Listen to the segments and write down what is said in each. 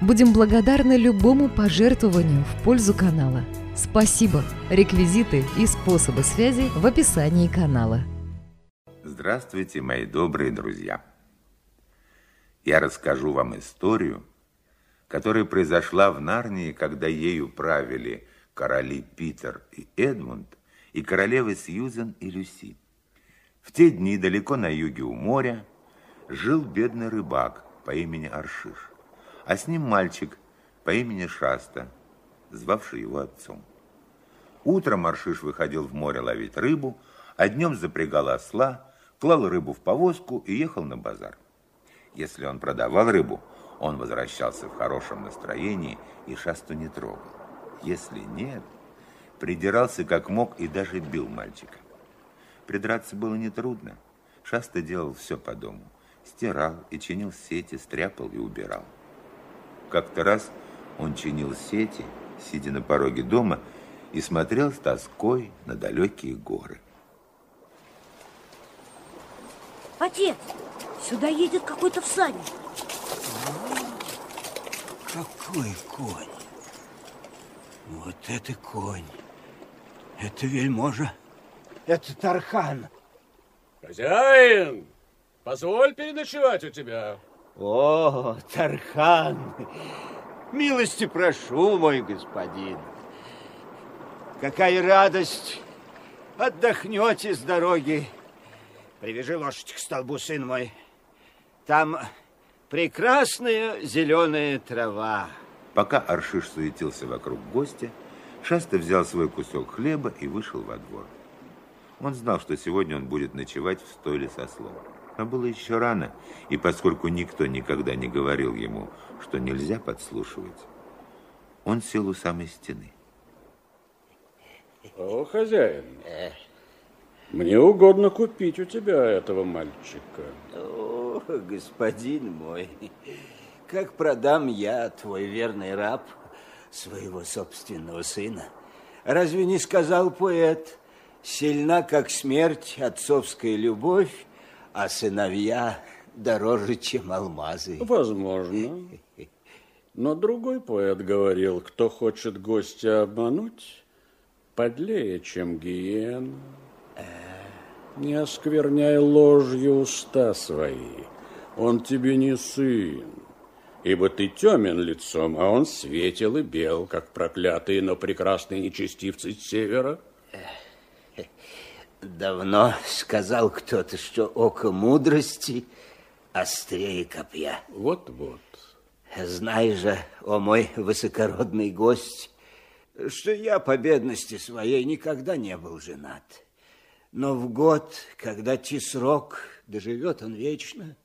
Будем благодарны любому пожертвованию в пользу канала. Спасибо! Реквизиты и способы связи в описании канала. Здравствуйте, мои добрые друзья! Я расскажу вам историю, которая произошла в Нарнии, когда ею правили короли Питер и Эдмунд и королевы Сьюзен и Люси. В те дни далеко на юге у моря жил бедный рыбак по имени Аршиш а с ним мальчик по имени Шаста, звавший его отцом. Утром Маршиш выходил в море ловить рыбу, а днем запрягал осла, клал рыбу в повозку и ехал на базар. Если он продавал рыбу, он возвращался в хорошем настроении и Шасту не трогал. Если нет, придирался как мог и даже бил мальчика. Придраться было нетрудно. Шаста делал все по дому. Стирал и чинил сети, стряпал и убирал. Как-то раз он чинил сети, сидя на пороге дома, и смотрел с тоской на далекие горы. Отец, сюда едет какой-то всадник. Какой конь? Вот это конь. Это вельможа. Это Тархан. Хозяин, позволь переночевать у тебя. О, Тархан, милости прошу, мой господин. Какая радость! Отдохнете с дороги. Привяжи лошадь к столбу, сын мой. Там прекрасная зеленая трава. Пока Аршиш суетился вокруг гостя, Шаста взял свой кусок хлеба и вышел во двор. Он знал, что сегодня он будет ночевать в стойле со слом. Но было еще рано, и поскольку никто никогда не говорил ему, что нельзя подслушивать, он сел у самой стены. О, хозяин, мне угодно купить у тебя этого мальчика. О, господин мой, как продам я, твой верный раб, своего собственного сына? Разве не сказал поэт, сильна, как смерть, отцовская любовь, а сыновья дороже, чем алмазы. Возможно. Но другой поэт говорил, кто хочет гостя обмануть, подлее, чем гиен. Не оскверняй ложью уста свои. Он тебе не сын, ибо ты темен лицом, а он светел и бел, как проклятые, но прекрасные нечестивцы севера. Давно сказал кто-то, что око мудрости острее копья. Вот-вот. Знай же, о мой высокородный гость, что я по бедности своей никогда не был женат. Но в год, когда Тисрок, доживет он вечно,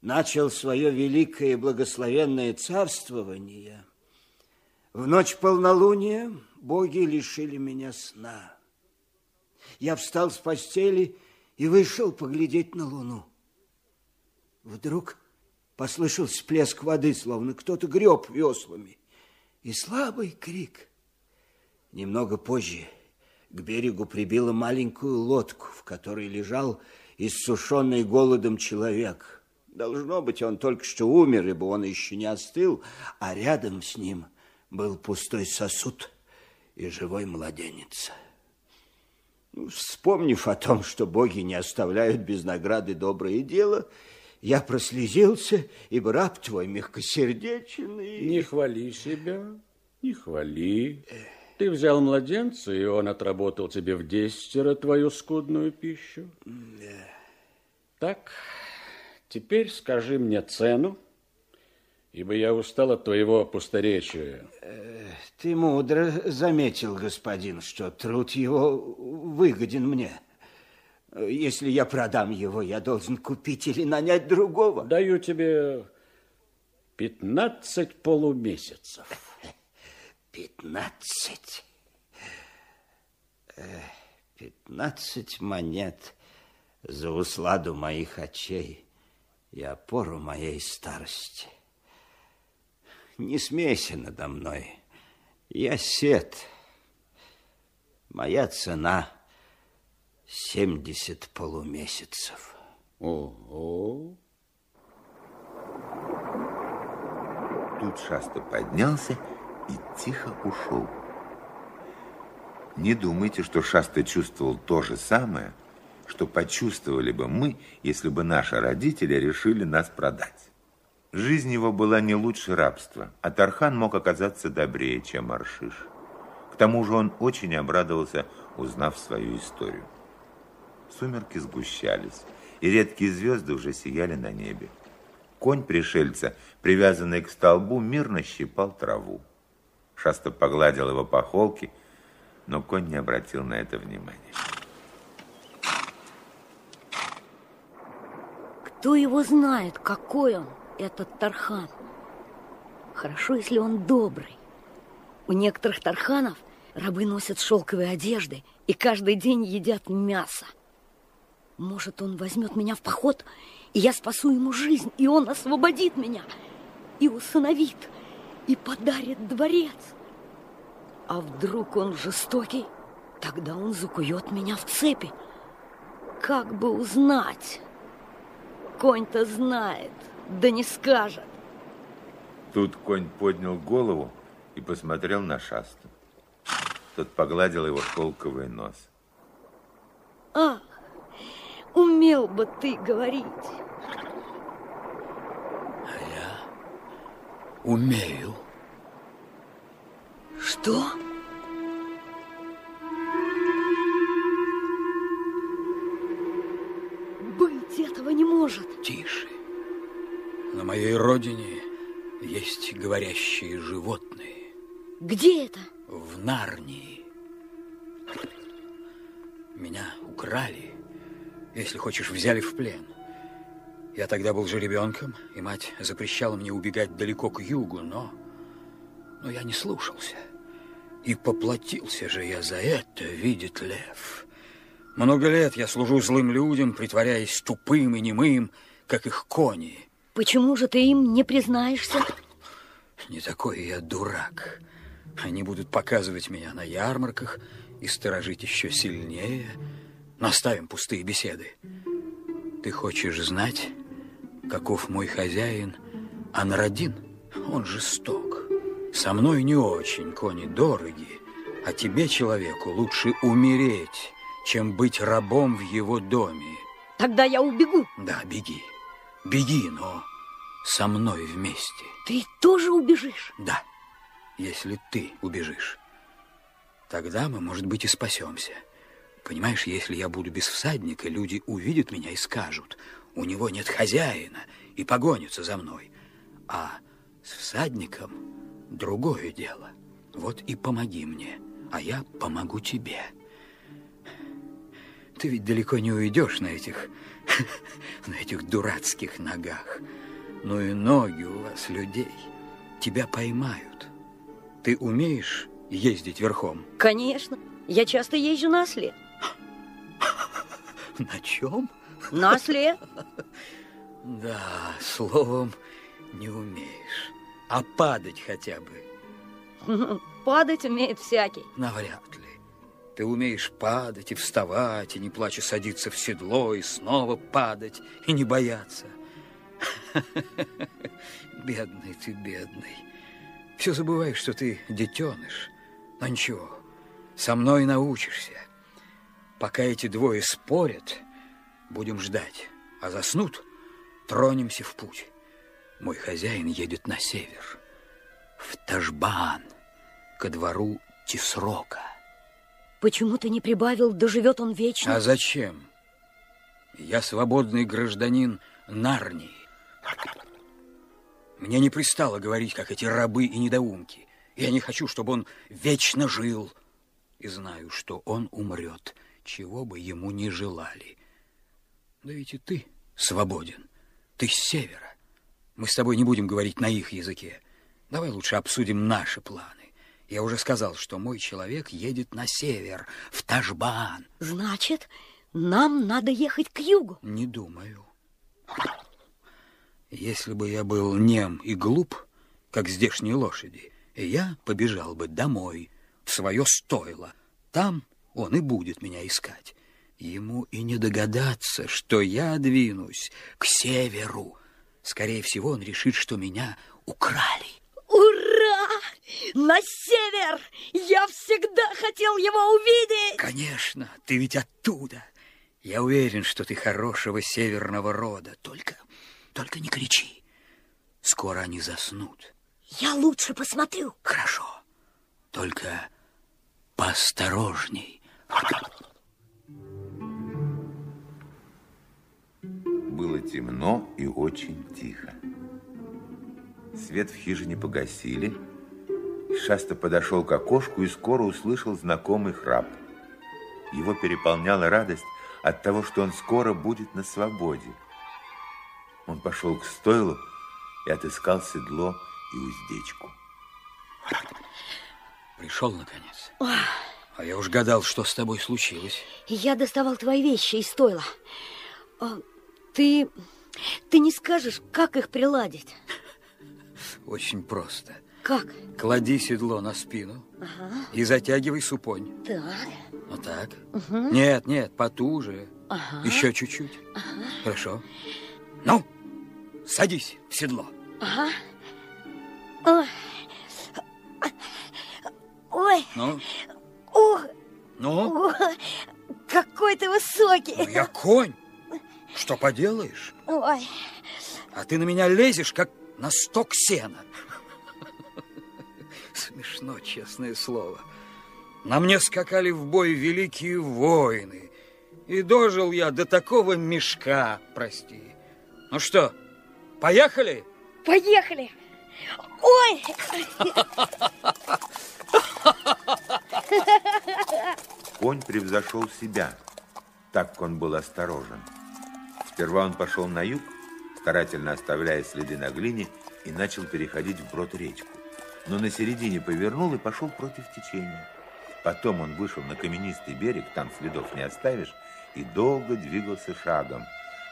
начал свое великое и благословенное царствование, в ночь полнолуния боги лишили меня сна я встал с постели и вышел поглядеть на луну. Вдруг послышался плеск воды, словно кто-то греб веслами, и слабый крик. Немного позже к берегу прибило маленькую лодку, в которой лежал иссушенный голодом человек. Должно быть, он только что умер, ибо он еще не остыл, а рядом с ним был пустой сосуд и живой младенец. Вспомнив о том, что боги не оставляют без награды доброе дело, я прослезился, ибо раб твой мягкосердечен и... Не хвали себя, не хвали. Ты взял младенца, и он отработал тебе в десятеро твою скудную пищу. Да. Так, теперь скажи мне цену, ибо я устал от твоего пусторечия. Ты мудро заметил, господин, что труд его выгоден мне. Если я продам его, я должен купить или нанять другого. Даю тебе пятнадцать полумесяцев. Пятнадцать. Пятнадцать монет за усладу моих очей и опору моей старости. Не смейся надо мной. Я сед. Моя цена семьдесят полумесяцев. Ого! Тут Шаста поднялся и тихо ушел. Не думайте, что Шаста чувствовал то же самое, что почувствовали бы мы, если бы наши родители решили нас продать. Жизнь его была не лучше рабства, а Тархан мог оказаться добрее, чем Аршиш. К тому же он очень обрадовался, узнав свою историю. Сумерки сгущались, и редкие звезды уже сияли на небе. Конь пришельца, привязанный к столбу, мирно щипал траву. Шаста погладил его по холке, но конь не обратил на это внимания. Кто его знает, какой он, этот Тархан? Хорошо, если он добрый. У некоторых Тарханов рабы носят шелковые одежды и каждый день едят мясо. Может, он возьмет меня в поход и я спасу ему жизнь, и он освободит меня, и усыновит, и подарит дворец. А вдруг он жестокий, тогда он закует меня в цепи. Как бы узнать? Конь-то знает, да не скажет. Тут конь поднял голову и посмотрел на Шасту. Тот погладил его шелковый нос. Ах, умел бы ты говорить. Умею. Что? Моей родине есть говорящие животные. Где это? В Нарнии. Меня украли, если хочешь, взяли в плен. Я тогда был же ребенком, и мать запрещала мне убегать далеко к югу, но... Но я не слушался. И поплатился же я за это, видит лев. Много лет я служу злым людям, притворяясь тупым и немым, как их кони. Почему же ты им не признаешься? Не такой я дурак. Они будут показывать меня на ярмарках и сторожить еще сильнее. Наставим пустые беседы. Ты хочешь знать, каков мой хозяин Анрадин? Он жесток. Со мной не очень кони дороги, а тебе, человеку, лучше умереть, чем быть рабом в его доме. Тогда я убегу. Да, беги. Беги, но со мной вместе. Ты тоже убежишь? Да, если ты убежишь. Тогда мы, может быть, и спасемся. Понимаешь, если я буду без всадника, люди увидят меня и скажут, у него нет хозяина, и погонятся за мной. А с всадником другое дело. Вот и помоги мне, а я помогу тебе. Ты ведь далеко не уйдешь на этих, на этих дурацких ногах. Ну и ноги у вас, людей, тебя поймают. Ты умеешь ездить верхом? Конечно. Я часто езжу на осле. На чем? На осле. Да, словом, не умеешь. А падать хотя бы? Падать умеет всякий. Навряд ли. Ты умеешь падать и вставать, и не плача садиться в седло, и снова падать, и не бояться. Бедный ты, бедный. Все забываешь, что ты детеныш. Но ничего, со мной научишься. Пока эти двое спорят, будем ждать. А заснут, тронемся в путь. Мой хозяин едет на север, в Ташбан, ко двору Тисрока. Почему ты не прибавил, доживет он вечно? А зачем? Я свободный гражданин Нарнии. Мне не пристало говорить, как эти рабы и недоумки. Я не хочу, чтобы он вечно жил. И знаю, что он умрет, чего бы ему не желали. Да ведь и ты свободен. Ты с севера. Мы с тобой не будем говорить на их языке. Давай лучше обсудим наши планы. Я уже сказал, что мой человек едет на север, в Ташбан. Значит, нам надо ехать к югу. Не думаю. Если бы я был нем и глуп, как здешние лошади, я побежал бы домой, в свое стойло. Там он и будет меня искать. Ему и не догадаться, что я двинусь к северу. Скорее всего, он решит, что меня украли. Ура! На север! Я всегда хотел его увидеть! Конечно, ты ведь оттуда. Я уверен, что ты хорошего северного рода. Только, только не кричи. Скоро они заснут. Я лучше посмотрю. Хорошо. Только поосторожней. Было темно и очень тихо. Свет в хижине погасили. Шаста подошел к окошку и скоро услышал знакомый храп. Его переполняла радость от того, что он скоро будет на свободе. Он пошел к стойлу и отыскал седло и уздечку. Пришел, наконец. А я уж гадал, что с тобой случилось. Я доставал твои вещи из стойла. А, Ты... Ты не скажешь, как их приладить? Очень просто. Как? Клади седло на спину и затягивай супонь. Так. Вот так. Нет, нет, потуже. Еще чуть-чуть. Хорошо. Ну, садись в седло. Ой. Ой. Ну, Ух, ну, ух, какой ты высокий. ну, я конь. Что поделаешь? Ой. А ты на меня лезешь, как на сток сена. Смешно, честное слово. На мне скакали в бой великие воины. И дожил я до такого мешка, прости. Ну что, поехали? Поехали. Ой. Конь превзошел себя, так как он был осторожен. Сперва он пошел на юг, старательно оставляя следы на глине, и начал переходить вброд речку. Но на середине повернул и пошел против течения. Потом он вышел на каменистый берег, там следов не оставишь, и долго двигался шагом,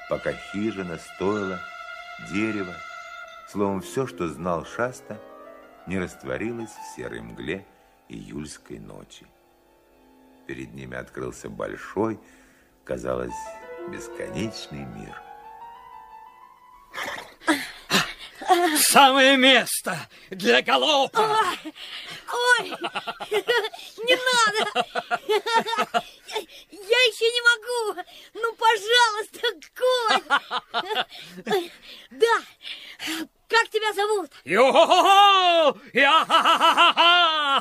пока хижина, стойло, дерево, словом, все, что знал Шаста, не растворилось в серой мгле июльской ночи. Перед ними открылся большой, казалось, бесконечный мир. Самое место для галопа. Ой. Не надо. Я, я еще не могу. Ну, пожалуйста, конь. Да. Как тебя зовут? Йо-хо-хо! Я-ха-ха-ха-ха!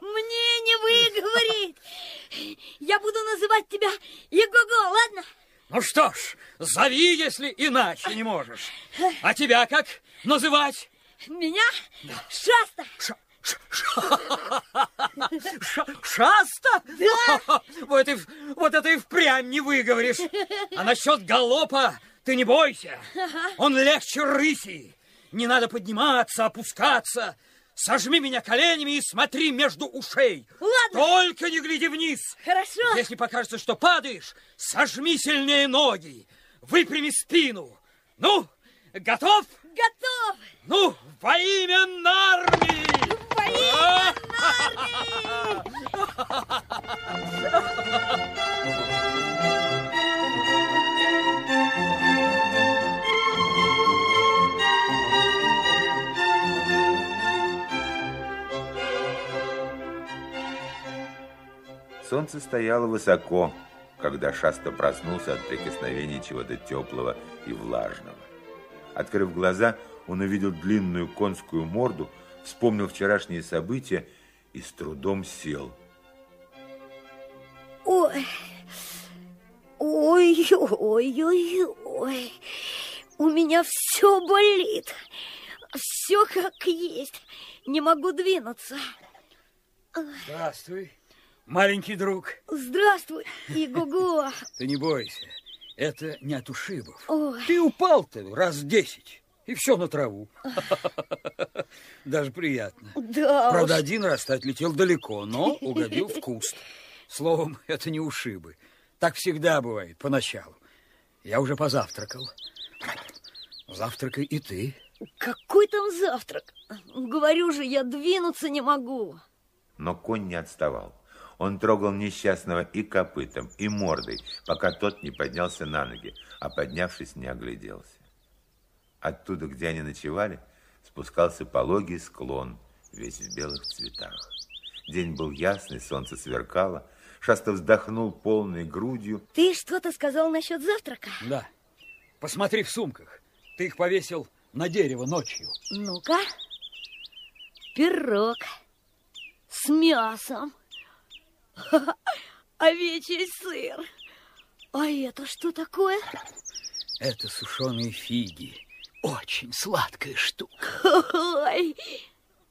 Мне не выговорить. Я буду называть тебя Егого, ладно? Ну что ж, зови, если иначе не можешь. А тебя как называть? Меня? Шаста. Ша- ша- Шаста? Да. Вот, и, вот это и впрямь не выговоришь. А насчет галопа ты не бойся. Он легче рыси. Не надо подниматься, опускаться. Сожми меня коленями и смотри между ушей. Ладно. Только не гляди вниз. Хорошо. Если покажется, что падаешь, сожми сильнее ноги. Выпрями спину. Ну, готов? Готов. Ну, во имя Нарни! Во имя Солнце стояло высоко, когда Шаста проснулся от прикосновения чего-то теплого и влажного. Открыв глаза, он увидел длинную конскую морду, вспомнил вчерашние события и с трудом сел. Ой. Ой, ой, ой, ой. У меня все болит. Все как есть. Не могу двинуться. Здравствуй, маленький друг. Здравствуй, Игуго. Ты не бойся, это не от ушибов. Ой. Ты упал-то раз десять И все на траву. Даже приятно. Да Правда, уж. один раз ты отлетел далеко, но угодил в куст. Словом, это не ушибы. Так всегда бывает поначалу. Я уже позавтракал. Завтракай и ты. Какой там завтрак? Говорю же, я двинуться не могу. Но конь не отставал. Он трогал несчастного и копытом, и мордой, пока тот не поднялся на ноги, а поднявшись, не огляделся. Оттуда, где они ночевали, спускался пологий склон, весь в белых цветах. День был ясный, солнце сверкало. Шаста вздохнул полной грудью. Ты что-то сказал насчет завтрака? Да. Посмотри в сумках. Ты их повесил на дерево ночью. Ну-ка. Пирог с мясом. Овечий сыр. А это что такое? Это сушеные фиги. Очень сладкая штука. Ой,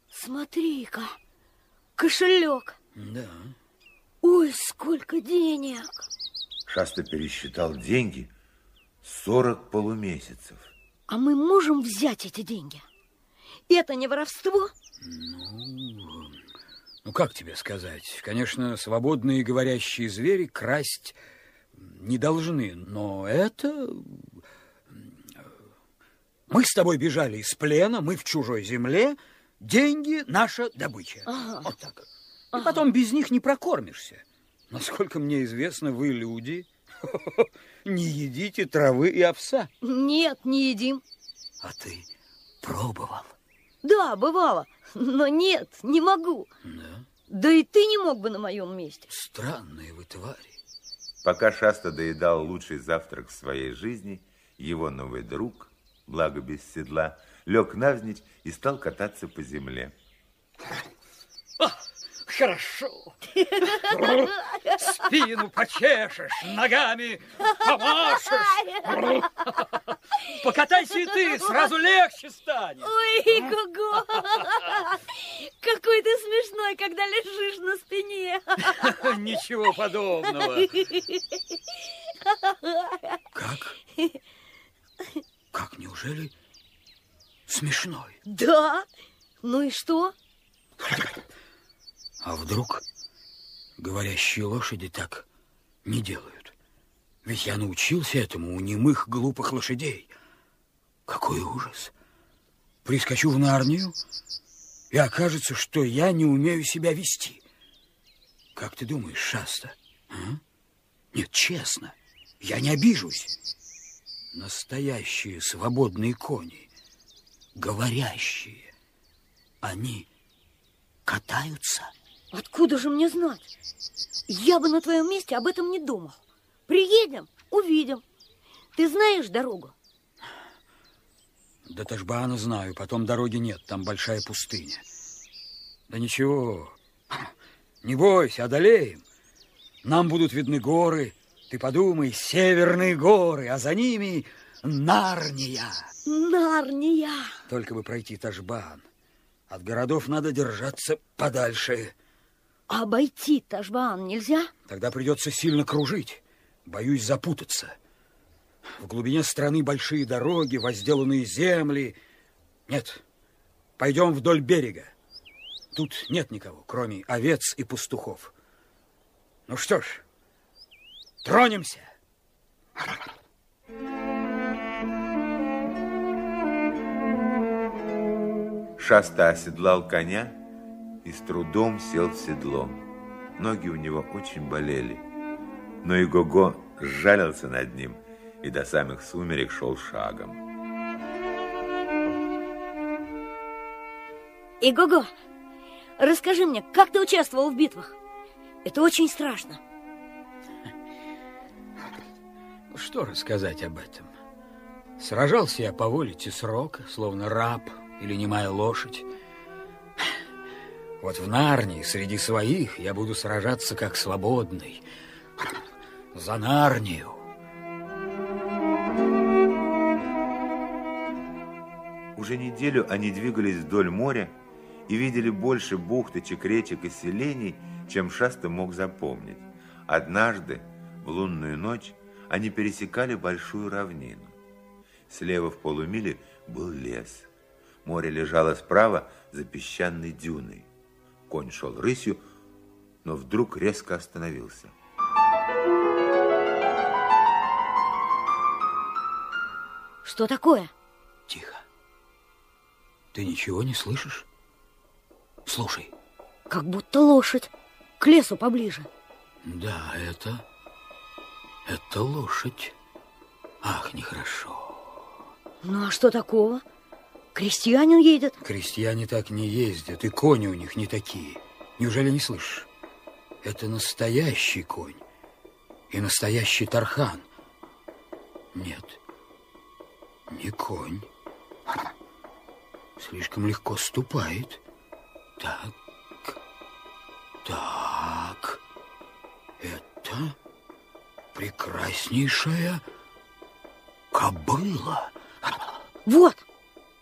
смотри-ка, кошелек. Да. Ой, сколько денег. Шаста пересчитал деньги. Сорок полумесяцев. А мы можем взять эти деньги? Это не воровство? Ну, как тебе сказать? Конечно, свободные говорящие звери красть не должны, но это... Мы с тобой бежали из плена, мы в чужой земле, деньги — наша добыча. Ага. Вот так. И потом без них не прокормишься. Насколько мне известно, вы, люди, не едите травы и овса. Нет, не едим. А ты пробовал? Да, бывало. Но нет, не могу. Да? Да и ты не мог бы на моем месте. Странные вы твари. Пока Шаста доедал лучший завтрак в своей жизни, его новый друг, благо без седла, лег навзничь и стал кататься по земле. Хорошо. Спину почешешь, ногами помашешь. Покатайся и ты, сразу легче станет. Ой, Гого! Какой ты смешной, когда лежишь на спине. Ничего подобного. Как? Как, неужели смешной? Да? Ну и что? А вдруг говорящие лошади так не делают? Ведь я научился этому у немых глупых лошадей. Какой ужас! Прискочу в Нарнию, и окажется, что я не умею себя вести. Как ты думаешь, Шаста? а? Нет, честно, я не обижусь. Настоящие свободные кони, говорящие, они катаются. Откуда же мне знать? Я бы на твоем месте об этом не думал. Приедем, увидим. Ты знаешь дорогу? До Ташбаана знаю, потом дороги нет, там большая пустыня. Да ничего, не бойся, одолеем. Нам будут видны горы, ты подумай, северные горы, а за ними Нарния. Нарния. Только бы пройти Ташбан. От городов надо держаться подальше. А обойти Ташбан нельзя? Тогда придется сильно кружить. Боюсь запутаться. В глубине страны большие дороги, возделанные земли. Нет, пойдем вдоль берега. Тут нет никого, кроме овец и пастухов. Ну что ж, тронемся. Шаста оседлал коня и с трудом сел в седло. Ноги у него очень болели. Но и Гого сжалился над ним и до самых сумерек шел шагом. Игого, расскажи мне, как ты участвовал в битвах? Это очень страшно. Что рассказать об этом? Сражался я по воле Тесрока, словно раб или немая лошадь. Вот в Нарнии среди своих я буду сражаться как свободный. За Нарнию. Уже неделю они двигались вдоль моря и видели больше бухточек, речек и селений, чем Шаста мог запомнить. Однажды, в лунную ночь, они пересекали большую равнину. Слева в полумиле был лес. Море лежало справа за песчаной дюной. Конь шел рысью, но вдруг резко остановился. Что такое? Тихо. Ты ничего не слышишь? Слушай. Как будто лошадь. К лесу поближе. Да, это... Это лошадь. Ах, нехорошо. Ну, а что такого? Крестьянин едет. Крестьяне так не ездят, и кони у них не такие. Неужели не слышишь? Это настоящий конь и настоящий тархан. Нет, не конь. Слишком легко ступает. Так, так. Это прекраснейшая кобыла. Вот,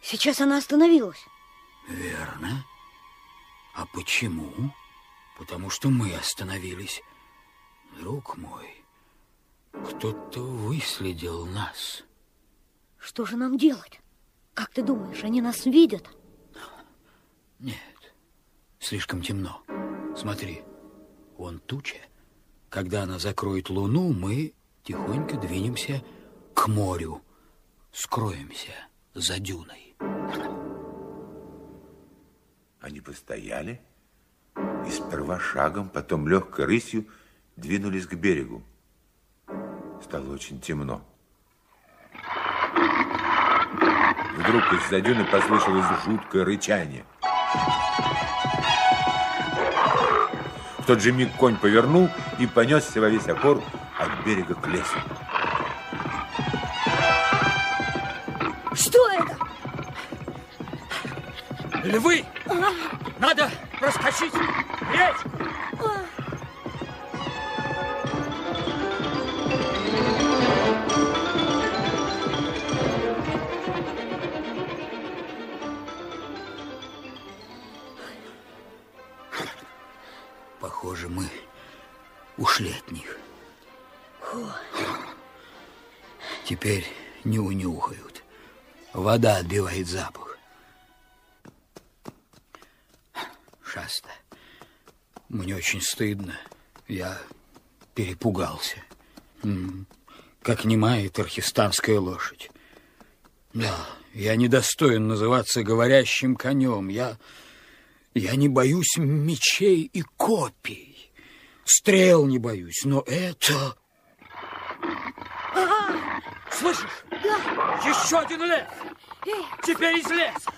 сейчас она остановилась. Верно. А почему? Потому что мы остановились. Друг мой, кто-то выследил нас. Что же нам делать? Как ты думаешь, они нас видят? Нет, слишком темно. Смотри, вон туча. Когда она закроет луну, мы тихонько двинемся к морю. Скроемся за дюной. Они постояли и сперва шагом, потом легкой рысью двинулись к берегу. Стало очень темно. Вдруг из-за дюны послышалось жуткое рычание. В тот же миг конь повернул и понесся во весь опор от берега к лесу. Что это? Львы! Надо проскочить речку! Похоже, мы ушли от них. Теперь не унюхают. Вода отбивает запах. Шаста, мне очень стыдно. Я перепугался. Как немая тархистанская лошадь. Да, я недостоин называться говорящим конем. Я, я не боюсь мечей и копий. Стрел не боюсь, но это... Слышишь? Да. Еще один лес! Эй, Теперь из леса!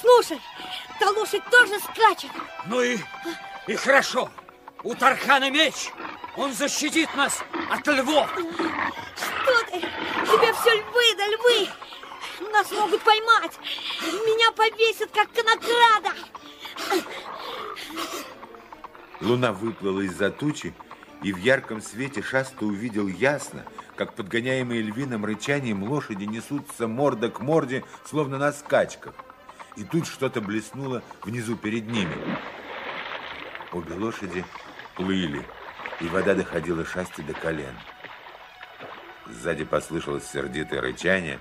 Слушай, та лошадь тоже скачет. Ну и, и хорошо. У Тархана меч. Он защитит нас от львов. Что ты? Тебе все львы да львы. Нас могут поймать. Меня повесят, как конокрада. Луна выплыла из-за тучи, и в ярком свете Шаста увидел ясно, как подгоняемые львиным рычанием лошади несутся морда к морде, словно на скачках. И тут что-то блеснуло внизу перед ними. Обе лошади плыли, и вода доходила Шасте до колен. Сзади послышалось сердитое рычание,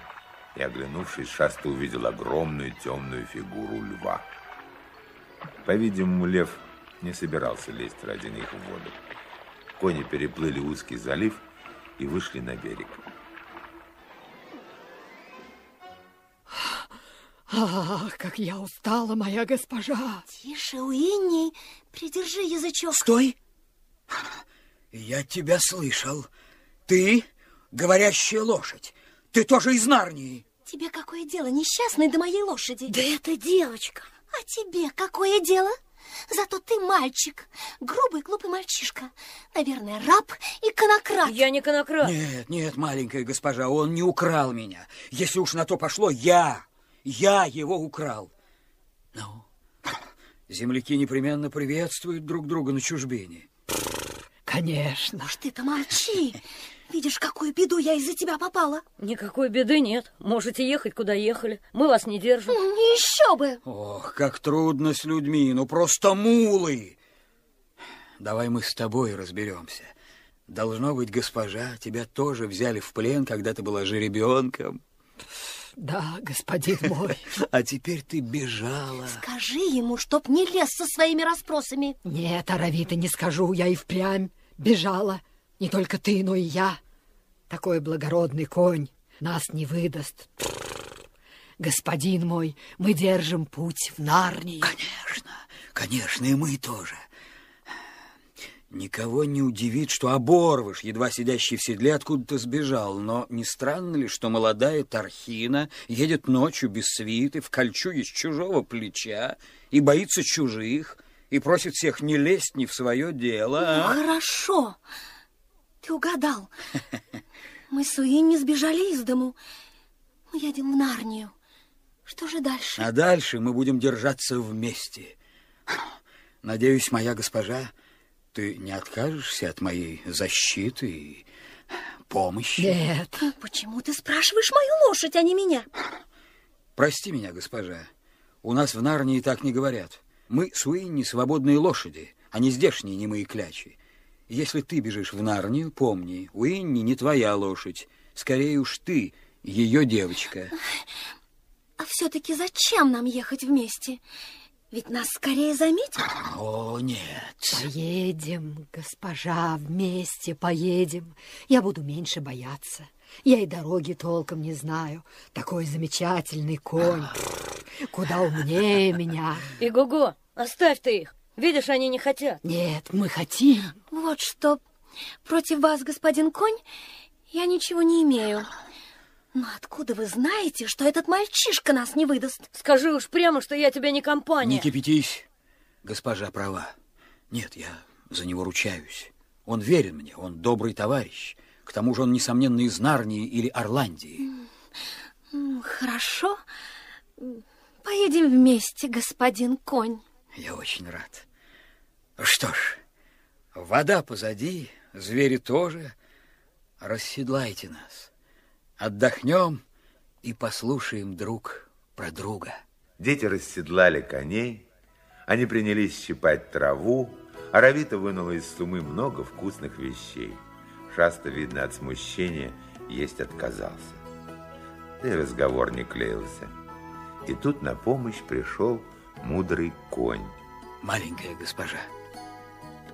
и, оглянувшись, Шаста увидел огромную темную фигуру льва. По-видимому, лев не собирался лезть ради них в воду. Кони переплыли узкий залив и вышли на берег. Ах, как я устала, моя госпожа! Тише, Уинни, придержи язычок. Стой! Я тебя слышал. Ты говорящая лошадь. Ты тоже из Нарнии. Тебе какое дело, несчастный, до моей лошади? Да это девочка. А тебе какое дело? Зато ты мальчик, грубый, глупый мальчишка. Наверное, раб и конократ. Я не конократ. Нет, нет, маленькая госпожа, он не украл меня. Если уж на то пошло, я, я его украл. Ну, земляки непременно приветствуют друг друга на чужбине. Конечно. Уж ты-то молчи. Видишь, какую беду я из-за тебя попала. Никакой беды нет. Можете ехать, куда ехали. Мы вас не держим. Не еще бы. Ох, как трудно с людьми, ну просто мулы. давай мы с тобой разберемся. Должно быть, госпожа, тебя тоже взяли в плен, когда ты была жеребенком. Да, господин мой. А теперь ты бежала. Скажи ему, чтоб не лез со своими расспросами. Нет, Аравита, не скажу, я и впрямь бежала. Не только ты, но и я. Такой благородный конь нас не выдаст. Господин мой, мы держим путь в Нарнии. Конечно, конечно, и мы тоже. Никого не удивит, что оборвыш, едва сидящий в седле, откуда-то сбежал. Но не странно ли, что молодая Тархина едет ночью без свиты, в кольчуге с чужого плеча, и боится чужих, и просит всех не лезть не в свое дело, а? Ну, хорошо, ты угадал. Мы с Уинни сбежали из дому. Мы едем в Нарнию. Что же дальше? А дальше мы будем держаться вместе. Надеюсь, моя госпожа, ты не откажешься от моей защиты и помощи? Нет. Почему ты спрашиваешь мою лошадь, а не меня? Прости меня, госпожа. У нас в Нарнии так не говорят. Мы с Уинни свободные лошади, а не здешние немые клячи. Если ты бежишь в Нарнию, помни, Уинни не твоя лошадь. Скорее уж ты, ее девочка. А все-таки зачем нам ехать вместе? Ведь нас скорее заметят. О, нет. Поедем, госпожа, вместе поедем. Я буду меньше бояться. Я и дороги толком не знаю. Такой замечательный конь. Куда умнее меня. Иго-го, оставь ты их. Видишь, они не хотят. Нет, мы хотим. Вот что. Против вас, господин конь, я ничего не имею. Но откуда вы знаете, что этот мальчишка нас не выдаст? Скажи уж прямо, что я тебе не компания. Не кипятись. Госпожа права. Нет, я за него ручаюсь. Он верен мне, он добрый товарищ. К тому же он, несомненно, из Нарнии или Орландии. Хорошо. Поедем вместе, господин конь. Я очень рад. Что ж, вода позади, звери тоже. Расседлайте нас. Отдохнем и послушаем друг про друга. Дети расседлали коней, они принялись щипать траву, а Равита вынула из сумы много вкусных вещей. Шаста, видно, от смущения есть отказался. Да и разговор не клеился. И тут на помощь пришел мудрый конь. Маленькая госпожа,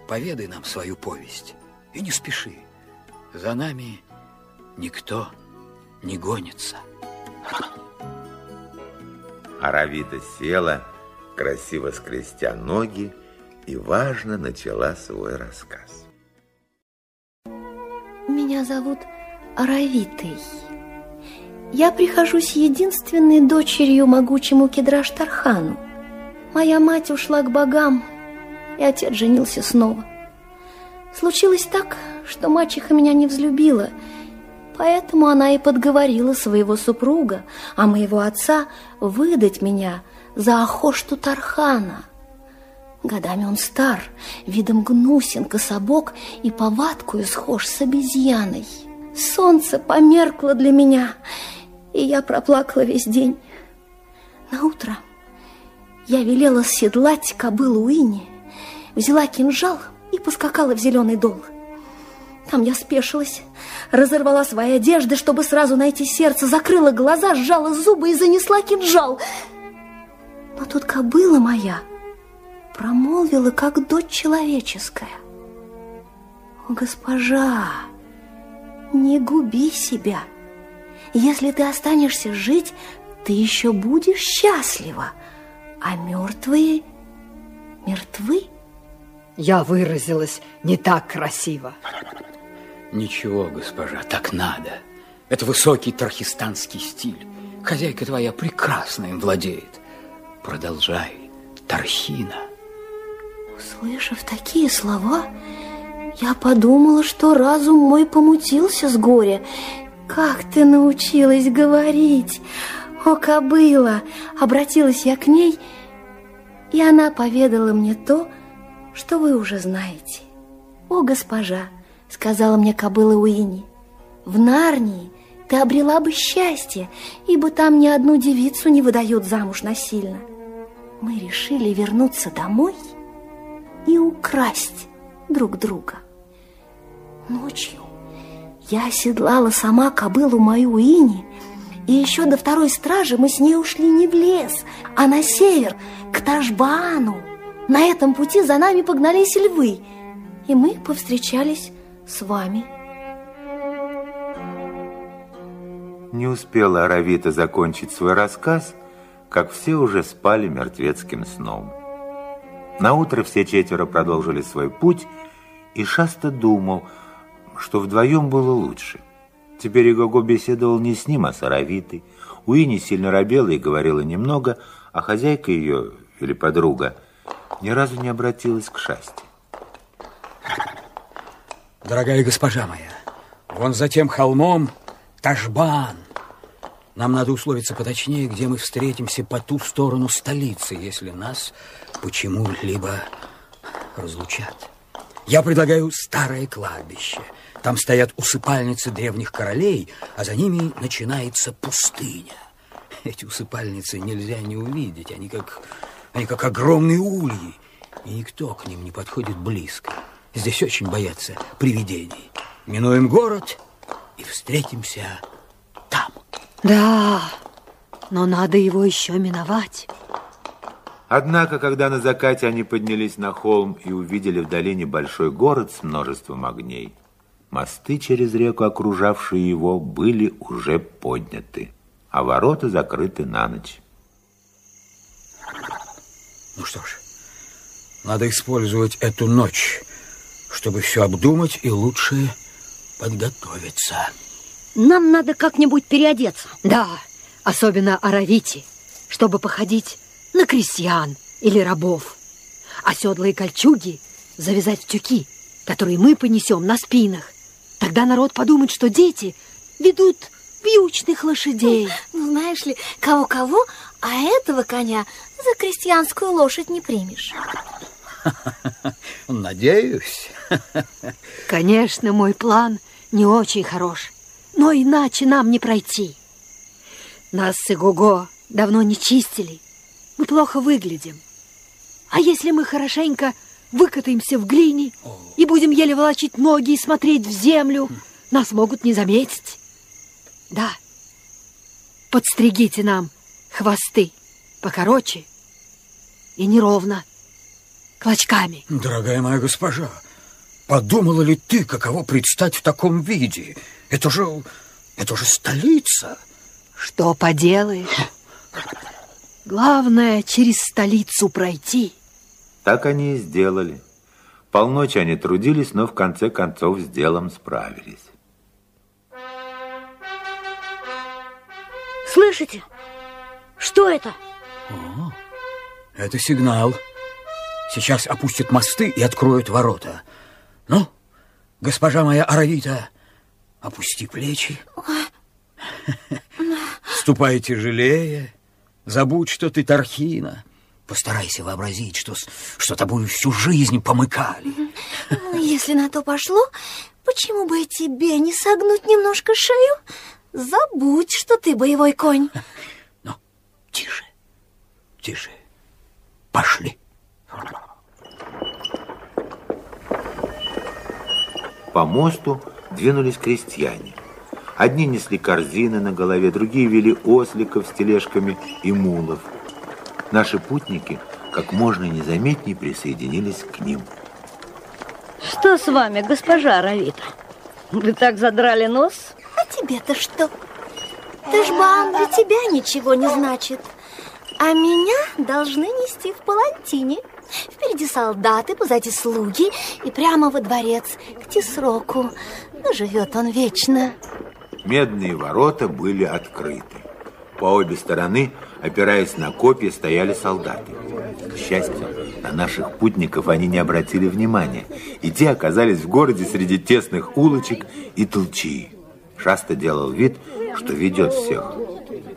поведай нам свою повесть и не спеши. За нами никто не гонится. Аравита села, красиво скрестя ноги, и, важно, начала свой рассказ. Меня зовут Аравитой. Я прихожусь единственной дочерью могучему Кедраш-Тархану. Моя мать ушла к богам, и отец женился снова. Случилось так, что мачеха меня не взлюбила, поэтому она и подговорила своего супруга, а моего отца, выдать меня за Ахошту Тархана. Годами он стар, видом гнусен, кособок и повадкою схож с обезьяной. Солнце померкло для меня, и я проплакала весь день. На утро я велела седлать кобылу Уини, взяла кинжал и поскакала в зеленый дол. Там я спешилась, разорвала свои одежды, чтобы сразу найти сердце, закрыла глаза, сжала зубы и занесла кинжал. Но тут кобыла моя промолвила, как дочь человеческая. О, госпожа, не губи себя. Если ты останешься жить, ты еще будешь счастлива, а мертвые мертвы. Я выразилась не так красиво. Ничего, госпожа, так надо. Это высокий тархистанский стиль. Хозяйка твоя прекрасно им владеет. Продолжай, Тархина. Услышав такие слова, я подумала, что разум мой помутился с горя. Как ты научилась говорить? О, кобыла! Обратилась я к ней, и она поведала мне то, что вы уже знаете. О, госпожа, сказала мне кобыла Уини, в Нарнии ты обрела бы счастье, ибо там ни одну девицу не выдают замуж насильно. Мы решили вернуться домой и украсть друг друга. Ночью я оседлала сама кобылу мою Ини, и еще до второй стражи мы с ней ушли не в лес, а на север, к Ташбану. На этом пути за нами погнались львы, и мы повстречались с вами. Не успела Аравита закончить свой рассказ, как все уже спали мертвецким сном. На утро все четверо продолжили свой путь, и Шаста думал, что вдвоем было лучше. Теперь Игого беседовал не с ним, а с Аравитой. Уини сильно робела и говорила немного, а хозяйка ее, или подруга, ни разу не обратилась к Шасте. Дорогая госпожа моя, вон за тем холмом Ташбан. Нам надо условиться поточнее, где мы встретимся по ту сторону столицы, если нас почему-либо разлучат. Я предлагаю старое кладбище. Там стоят усыпальницы древних королей, а за ними начинается пустыня. Эти усыпальницы нельзя не увидеть. Они как, они как огромные ульи, и никто к ним не подходит близко. Здесь очень боятся привидений. Минуем город и встретимся там. Да, но надо его еще миновать. Однако, когда на закате они поднялись на холм и увидели вдали небольшой город с множеством огней, мосты через реку, окружавшие его, были уже подняты, а ворота закрыты на ночь. Ну что ж, надо использовать эту ночь, чтобы все обдумать и лучше подготовиться. Нам надо как-нибудь переодеться. Да, особенно Аравити, чтобы походить на крестьян или рабов. А седла и кольчуги завязать в тюки, которые мы понесем на спинах. Тогда народ подумает, что дети ведут вьючных лошадей. Ну, знаешь ли, кого-кого, а этого коня за крестьянскую лошадь не примешь. Надеюсь. Конечно, мой план не очень хорош, но иначе нам не пройти. Нас с Игого давно не чистили, мы плохо выглядим. А если мы хорошенько выкатаемся в глине и будем еле волочить ноги и смотреть в землю, нас могут не заметить. Да, подстригите нам хвосты покороче и неровно, клочками. Дорогая моя госпожа, подумала ли ты, каково предстать в таком виде? Это же, это же столица. Что поделаешь? Главное, через столицу пройти. Так они и сделали. Полночи они трудились, но в конце концов с делом справились. Слышите? Что это? О, это сигнал. Сейчас опустят мосты и откроют ворота. Ну, госпожа моя Аравита, опусти плечи. Ступай тяжелее. Забудь, что ты Тархина. Постарайся вообразить, что, что тобой всю жизнь помыкали. Ну, если на то пошло, почему бы и тебе не согнуть немножко шею? Забудь, что ты боевой конь. Ну, тише, тише. Пошли. По мосту двинулись крестьяне. Одни несли корзины на голове, другие вели осликов с тележками и мулов. Наши путники как можно незаметнее присоединились к ним. Что с вами, госпожа Равита? Вы так задрали нос? А тебе-то что? Тышбан для тебя ничего не значит. А меня должны нести в палантине. Впереди солдаты, позади слуги и прямо во дворец к Тисроку. Живет он вечно. Медные ворота были открыты. По обе стороны, опираясь на копья, стояли солдаты. К счастью, на наших путников они не обратили внимания, и те оказались в городе среди тесных улочек и толчии. Шаста делал вид, что ведет всех,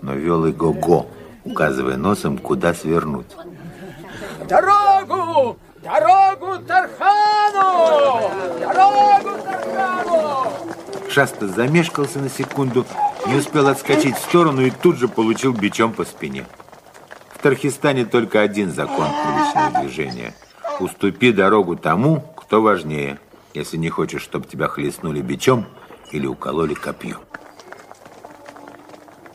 но вел и го-го, указывая носом, куда свернуть. Дорогу! Дорогу Тархану! Дорогу Тархану! Шаста замешкался на секунду, не успел отскочить в сторону и тут же получил бичом по спине. В Тархистане только один закон уличного движения. Уступи дорогу тому, Кто важнее, если не хочешь, чтобы тебя хлестнули бичом или укололи копьем?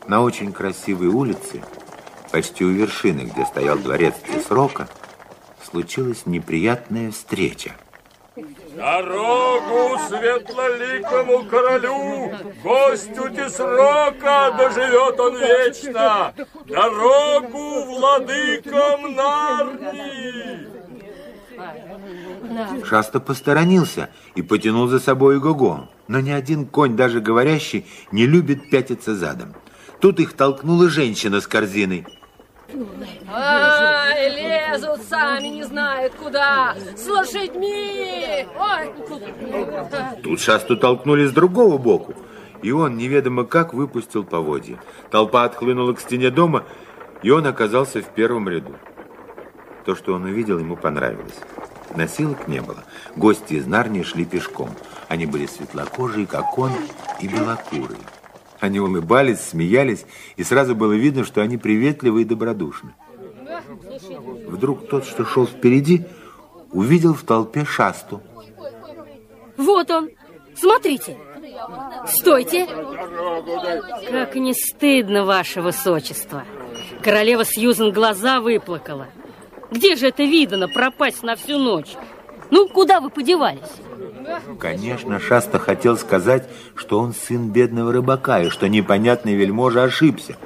На очень красивой улице, почти у вершины, где стоял дворец Тесрока, случилась неприятная встреча. Дорогу светлоликому королю, гостю Тесрока, доживет он вечно. Дорогу владыкам Нарнии. Шаста посторонился и потянул за собой Гого. Но ни один конь, даже говорящий, не любит пятиться задом. Тут их толкнула женщина с корзиной. Ай, лезут сами, не знают куда. С лошадьми. Ой. Тут Шасту толкнули с другого боку. И он неведомо как выпустил поводья. Толпа отхлынула к стене дома, и он оказался в первом ряду. То, что он увидел, ему понравилось. Носилок не было. Гости из Нарнии шли пешком. Они были светлокожие, как он, и белокурые. Они улыбались, смеялись, и сразу было видно, что они приветливы и добродушны. Вдруг тот, что шел впереди, увидел в толпе шасту. Вот он. Смотрите. Стойте. Как не стыдно, ваше высочество. Королева Сьюзен глаза выплакала. Где же это видано пропасть на всю ночь? Ну, куда вы подевались? Конечно, Шаста хотел сказать, что он сын бедного рыбака и что непонятный вельможа ошибся.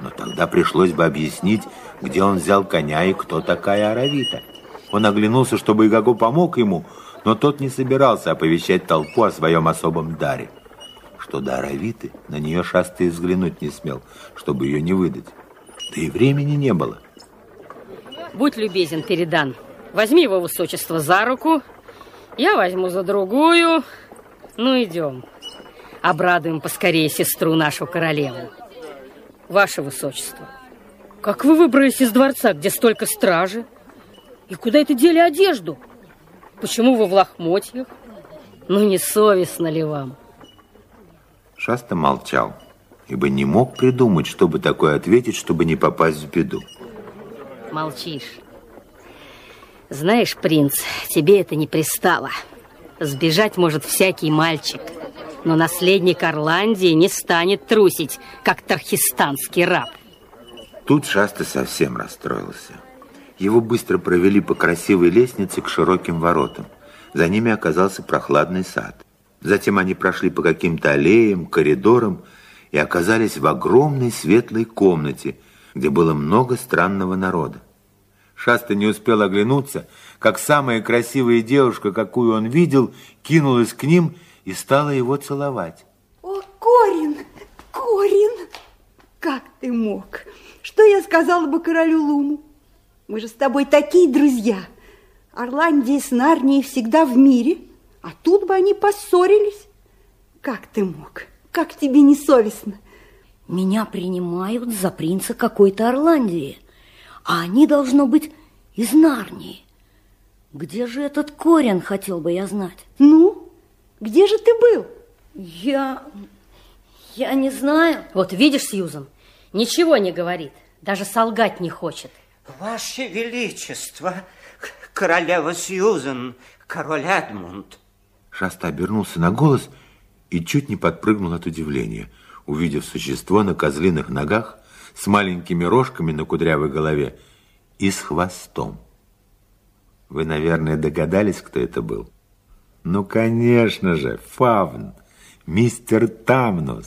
Но тогда пришлось бы объяснить, где он взял коня и кто такая Аравита. Он оглянулся, чтобы Игаго помог ему, но тот не собирался оповещать толпу о своем особом даре. Что до Аравиты, на нее Шаста и взглянуть не смел, чтобы ее не выдать. Да и времени не было. Будь любезен, Передан. Возьми его высочество за руку я возьму за другую. Ну, идем. Обрадуем поскорее сестру нашу королеву. Ваше высочество, как вы выбрались из дворца, где столько стражи? И куда это дели одежду? Почему вы в лохмотьях? Ну, не совестно ли вам? Шаста молчал, ибо не мог придумать, чтобы такое ответить, чтобы не попасть в беду. Молчишь. Знаешь, принц, тебе это не пристало. Сбежать может всякий мальчик, но наследник Орландии не станет трусить, как тархистанский раб. Тут Шаста совсем расстроился. Его быстро провели по красивой лестнице к широким воротам. За ними оказался прохладный сад. Затем они прошли по каким-то аллеям, коридорам и оказались в огромной светлой комнате, где было много странного народа. Шаста не успел оглянуться, как самая красивая девушка, какую он видел, кинулась к ним и стала его целовать. О, Корин, Корин, как ты мог? Что я сказала бы королю Луму? Мы же с тобой такие друзья. Орландия с Нарнией всегда в мире, а тут бы они поссорились. Как ты мог? Как тебе не совестно? Меня принимают за принца какой-то Орландии а они, должно быть, из Нарнии. Где же этот корень, хотел бы я знать? Ну, где же ты был? Я... я не знаю. Вот видишь, Сьюзан, ничего не говорит, даже солгать не хочет. Ваше Величество, королева Сьюзан, король Эдмунд. Шаста обернулся на голос и чуть не подпрыгнул от удивления, увидев существо на козлиных ногах, с маленькими рожками на кудрявой голове и с хвостом. Вы, наверное, догадались, кто это был? Ну, конечно же, Фавн, мистер Тамнус.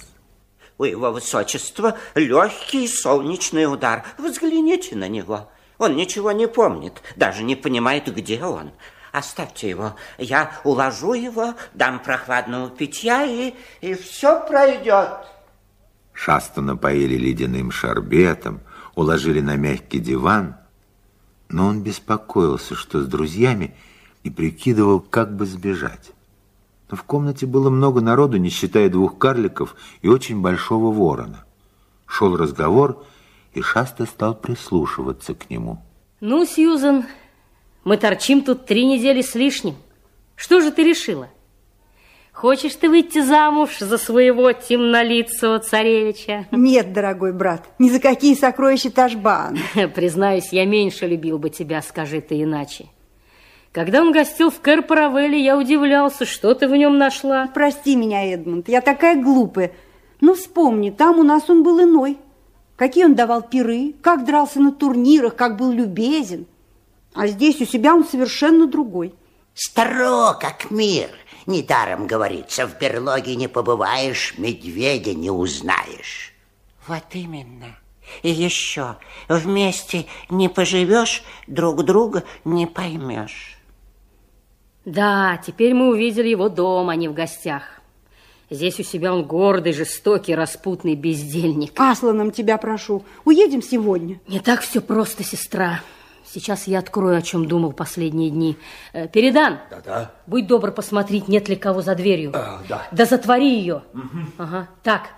У его высочества легкий солнечный удар. Взгляните на него. Он ничего не помнит, даже не понимает, где он. Оставьте его. Я уложу его, дам прохладного питья, и, и все пройдет. Шасту напоили ледяным шарбетом, уложили на мягкий диван, но он беспокоился, что с друзьями, и прикидывал, как бы сбежать. Но в комнате было много народу, не считая двух карликов и очень большого ворона. Шел разговор, и Шаста стал прислушиваться к нему. Ну, Сьюзан, мы торчим тут три недели с лишним. Что же ты решила? Хочешь ты выйти замуж за своего темнолицего царевича? Нет, дорогой брат, ни за какие сокровища Ташбан. Признаюсь, я меньше любил бы тебя, скажи ты иначе. Когда он гостил в Кэр-Паравелле, я удивлялся, что ты в нем нашла. Прости меня, Эдмунд, я такая глупая. Но вспомни, там у нас он был иной. Какие он давал пиры, как дрался на турнирах, как был любезен. А здесь у себя он совершенно другой. Старо, как мир. Недаром говорится, в берлоге не побываешь, медведя не узнаешь. Вот именно. И еще, вместе не поживешь, друг друга не поймешь. Да, теперь мы увидели его дом, а не в гостях. Здесь у себя он гордый, жестокий, распутный бездельник. Асланом тебя прошу, уедем сегодня. Не так все просто, сестра. Сейчас я открою, о чем думал последние дни. Э, Передан, Да-да. будь добр посмотреть, нет ли кого за дверью. А, да. Да затвори ее. Ага, так.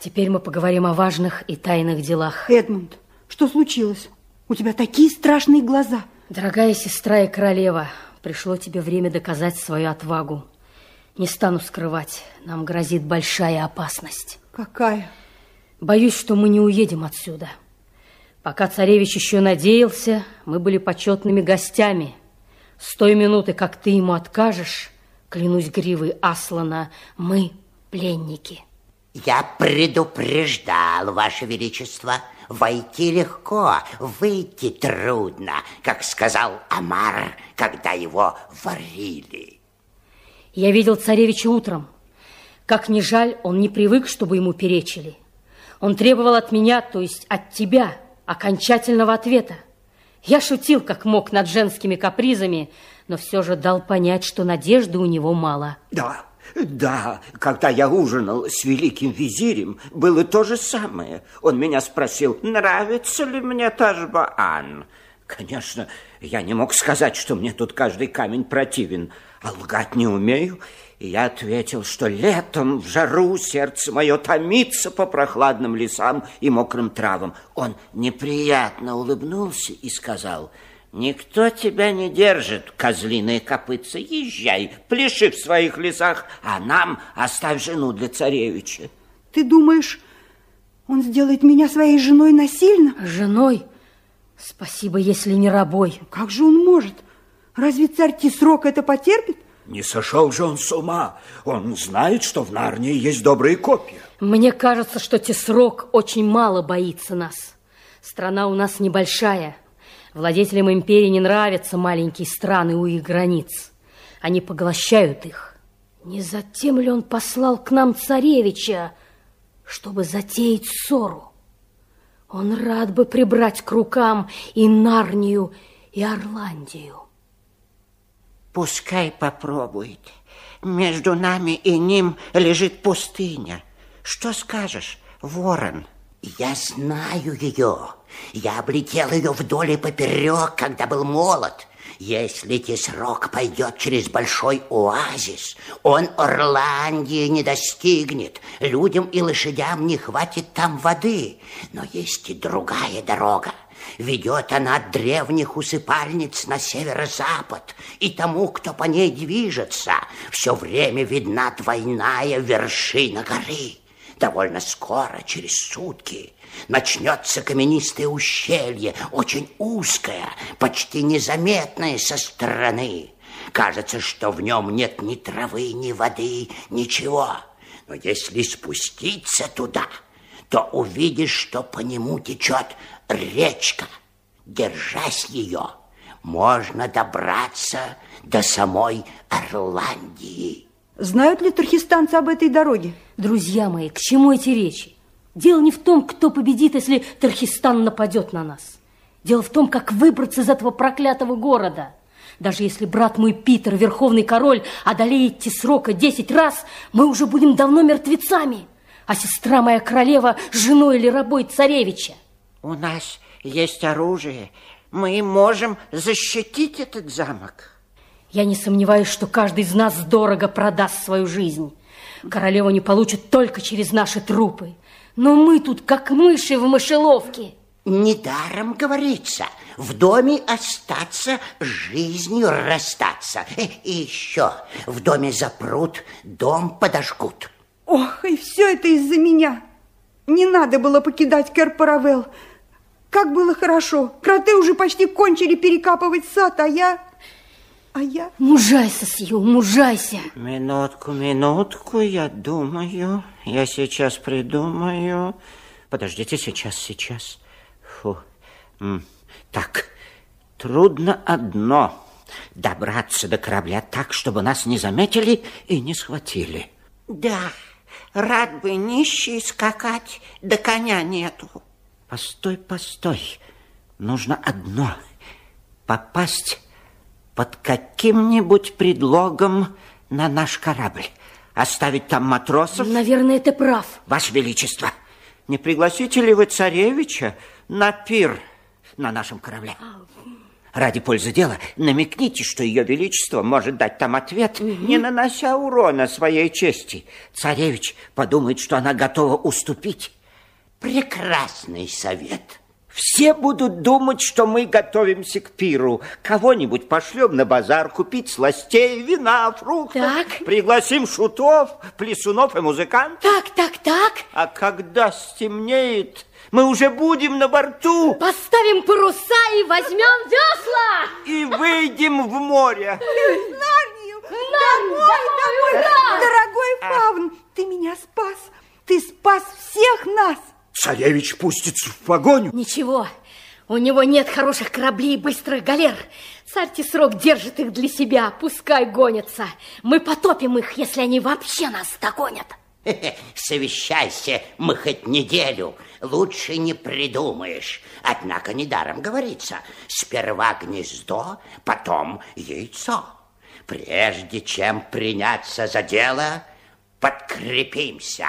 Теперь мы поговорим о важных и тайных делах. Эдмунд, что случилось? У тебя такие страшные глаза. Дорогая сестра и королева, пришло тебе время доказать свою отвагу. Не стану скрывать, нам грозит большая опасность. Какая? Боюсь, что мы не уедем отсюда. Пока царевич еще надеялся, мы были почетными гостями. С той минуты, как ты ему откажешь, клянусь гривой Аслана, мы пленники. Я предупреждал, Ваше Величество, войти легко, выйти трудно, как сказал Амар, когда его варили. Я видел царевича утром. Как ни жаль, он не привык, чтобы ему перечили. Он требовал от меня, то есть от тебя, окончательного ответа. Я шутил, как мог, над женскими капризами, но все же дал понять, что надежды у него мало. Да, да, когда я ужинал с великим визирем, было то же самое. Он меня спросил, нравится ли мне Ташбаан. Конечно, я не мог сказать, что мне тут каждый камень противен, а лгать не умею. И я ответил, что летом в жару сердце мое томится по прохладным лесам и мокрым травам. Он неприятно улыбнулся и сказал, «Никто тебя не держит, козлиные копытца, езжай, пляши в своих лесах, а нам оставь жену для царевича». Ты думаешь, он сделает меня своей женой насильно? Женой? Спасибо, если не рабой. Как же он может? Разве царь Тисрок это потерпит? Не сошел же он с ума. Он знает, что в Нарнии есть добрые копья. Мне кажется, что Тесрок очень мало боится нас. Страна у нас небольшая. Владетелям империи не нравятся маленькие страны у их границ. Они поглощают их. Не затем ли он послал к нам царевича, чтобы затеять ссору? Он рад бы прибрать к рукам и Нарнию, и Орландию. Пускай попробует. Между нами и ним лежит пустыня. Что скажешь, ворон? Я знаю ее. Я облетел ее вдоль и поперек, когда был молод. Если Тесрок пойдет через большой оазис, он Орландии не достигнет. Людям и лошадям не хватит там воды. Но есть и другая дорога. Ведет она от древних усыпальниц на северо-запад, и тому, кто по ней движется, все время видна двойная вершина горы. Довольно скоро, через сутки, начнется каменистое ущелье, очень узкое, почти незаметное со стороны. Кажется, что в нем нет ни травы, ни воды, ничего. Но если спуститься туда, то увидишь, что по нему течет речка. Держась ее, можно добраться до самой Орландии. Знают ли тархистанцы об этой дороге? Друзья мои, к чему эти речи? Дело не в том, кто победит, если Тархистан нападет на нас. Дело в том, как выбраться из этого проклятого города. Даже если брат мой Питер, верховный король, одолеет Тесрока десять раз, мы уже будем давно мертвецами. А сестра моя королева женой или рабой царевича. У нас есть оружие. Мы можем защитить этот замок. Я не сомневаюсь, что каждый из нас дорого продаст свою жизнь. Королеву не получат только через наши трупы. Но мы тут как мыши в мышеловке. Недаром говорится, в доме остаться, жизнью расстаться. Э, И еще, в доме запрут, дом подожгут. Ох, и все это из-за меня. Не надо было покидать Керпаравел. Как было хорошо. Кроты уже почти кончили перекапывать сад, а я... А я... Мужайся, Сью, мужайся. Минутку, минутку, я думаю. Я сейчас придумаю. Подождите, сейчас, сейчас. Фу. Так, трудно одно. Добраться до корабля так, чтобы нас не заметили и не схватили. Да, рад бы нищий скакать, да коня нету. Постой, постой. Нужно одно. Попасть под каким-нибудь предлогом на наш корабль. Оставить там матросов? Наверное, ты прав. Ваше Величество, не пригласите ли вы царевича на пир на нашем корабле? Ради пользы дела намекните, что ее величество может дать там ответ, угу. не нанося урона своей чести. Царевич подумает, что она готова уступить. Прекрасный совет. Все будут думать, что мы готовимся к пиру. Кого-нибудь пошлем на базар купить сластей, вина, фруктов. Так. Пригласим шутов, плесунов и музыкантов. Так, так, так. А когда стемнеет, мы уже будем на борту. Поставим паруса и возьмем весла. И выйдем в море. Нарнию! Нарнию! Домой, домой! Дорогой Фавн, ты меня спас. Ты спас всех нас. Царевич пустится в погоню. Ничего, у него нет хороших кораблей и быстрых галер. Царь Тесрок держит их для себя, пускай гонятся. Мы потопим их, если они вообще нас догонят. Совещайся, мы хоть неделю. Лучше не придумаешь. Однако недаром говорится. Сперва гнездо, потом яйцо. Прежде чем приняться за дело, подкрепимся.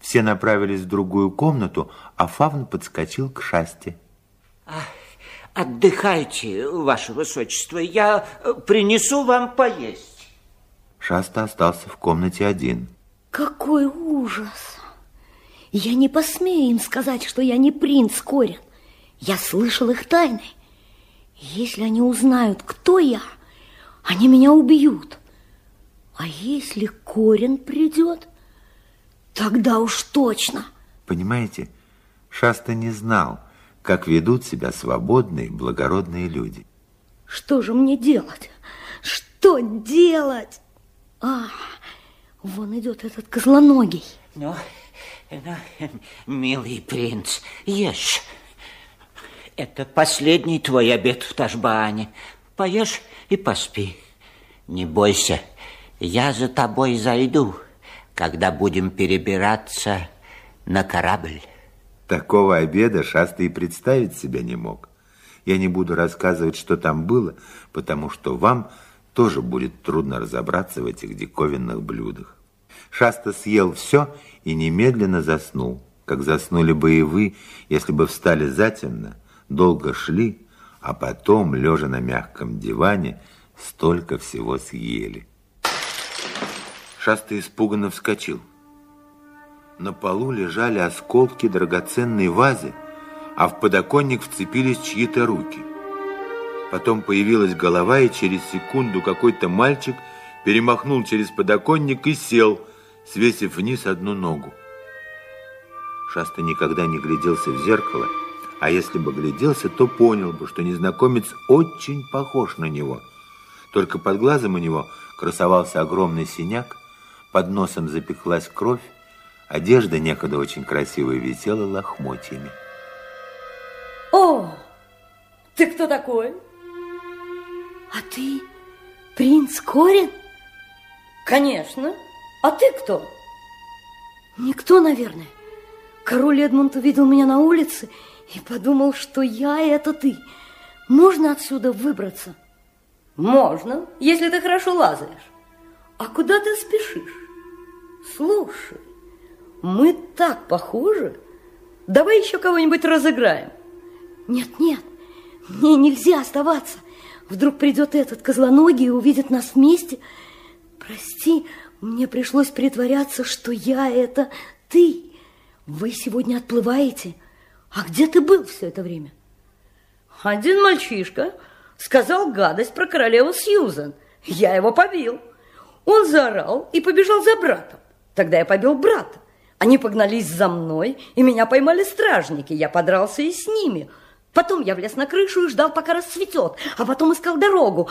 Все направились в другую комнату, а Фавн подскочил к шасте. Отдыхайте, ваше высочество, я принесу вам поесть. Шаста остался в комнате один. Какой ужас! Я не посмею им сказать, что я не принц Корин. Я слышал их тайны. Если они узнают, кто я, они меня убьют. А если Корин придет, тогда уж точно. Понимаете, Шаста не знал, как ведут себя свободные, благородные люди. Что же мне делать? Что делать? А, вон идет этот козлоногий. Ну, ну, милый принц, ешь. Это последний твой обед в Ташбаане. Поешь и поспи. Не бойся, я за тобой зайду, когда будем перебираться на корабль. Такого обеда Шаста и представить себя не мог. Я не буду рассказывать, что там было, потому что вам тоже будет трудно разобраться в этих диковинных блюдах. Шаста съел все и немедленно заснул, как заснули бы и вы, если бы встали затемно, долго шли, а потом, лежа на мягком диване, столько всего съели. Шаста испуганно вскочил. На полу лежали осколки драгоценной вазы, а в подоконник вцепились чьи-то руки. Потом появилась голова, и через секунду какой-то мальчик перемахнул через подоконник и сел, свесив вниз одну ногу. Шаста никогда не гляделся в зеркало, а если бы гляделся, то понял бы, что незнакомец очень похож на него. Только под глазом у него красовался огромный синяк, под носом запеклась кровь, одежда некогда очень красивая висела лохмотьями. О, ты кто такой? А ты принц Корин? Конечно. А ты кто? Никто, наверное. Король Эдмунд увидел меня на улице и подумал, что я это ты. Можно отсюда выбраться? Можно, если ты хорошо лазаешь. А куда ты спешишь? Слушай, мы так похожи. Давай еще кого-нибудь разыграем. Нет, нет, мне нельзя оставаться. Вдруг придет этот козлоногий и увидит нас вместе. Прости, мне пришлось притворяться, что я это ты. Вы сегодня отплываете. А где ты был все это время? Один мальчишка сказал гадость про королеву Сьюзан. Я его побил. Он заорал и побежал за братом. Тогда я побил брата. Они погнались за мной, и меня поймали стражники. Я подрался и с ними. Потом я влез на крышу и ждал, пока расцветет, а потом искал дорогу.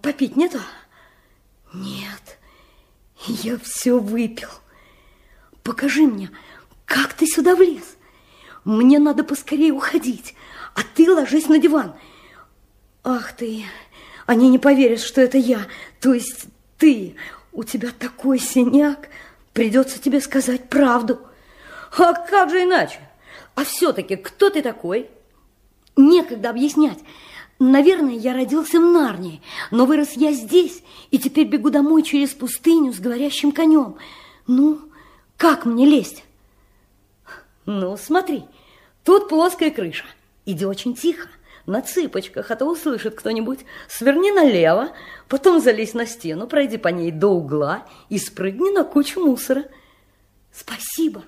Попить нету? Нет, я все выпил. Покажи мне, как ты сюда влез? Мне надо поскорее уходить, а ты ложись на диван. Ах ты, они не поверят, что это я, то есть ты. У тебя такой синяк, придется тебе сказать правду. А как же иначе? А все-таки кто ты такой? Некогда объяснять. Наверное, я родился в Нарнии, но вырос я здесь, и теперь бегу домой через пустыню с говорящим конем. Ну, как мне лезть? Ну, смотри, тут плоская крыша. Иди очень тихо, на цыпочках, а то услышит кто-нибудь. Сверни налево, потом залезь на стену, пройди по ней до угла и спрыгни на кучу мусора. Спасибо.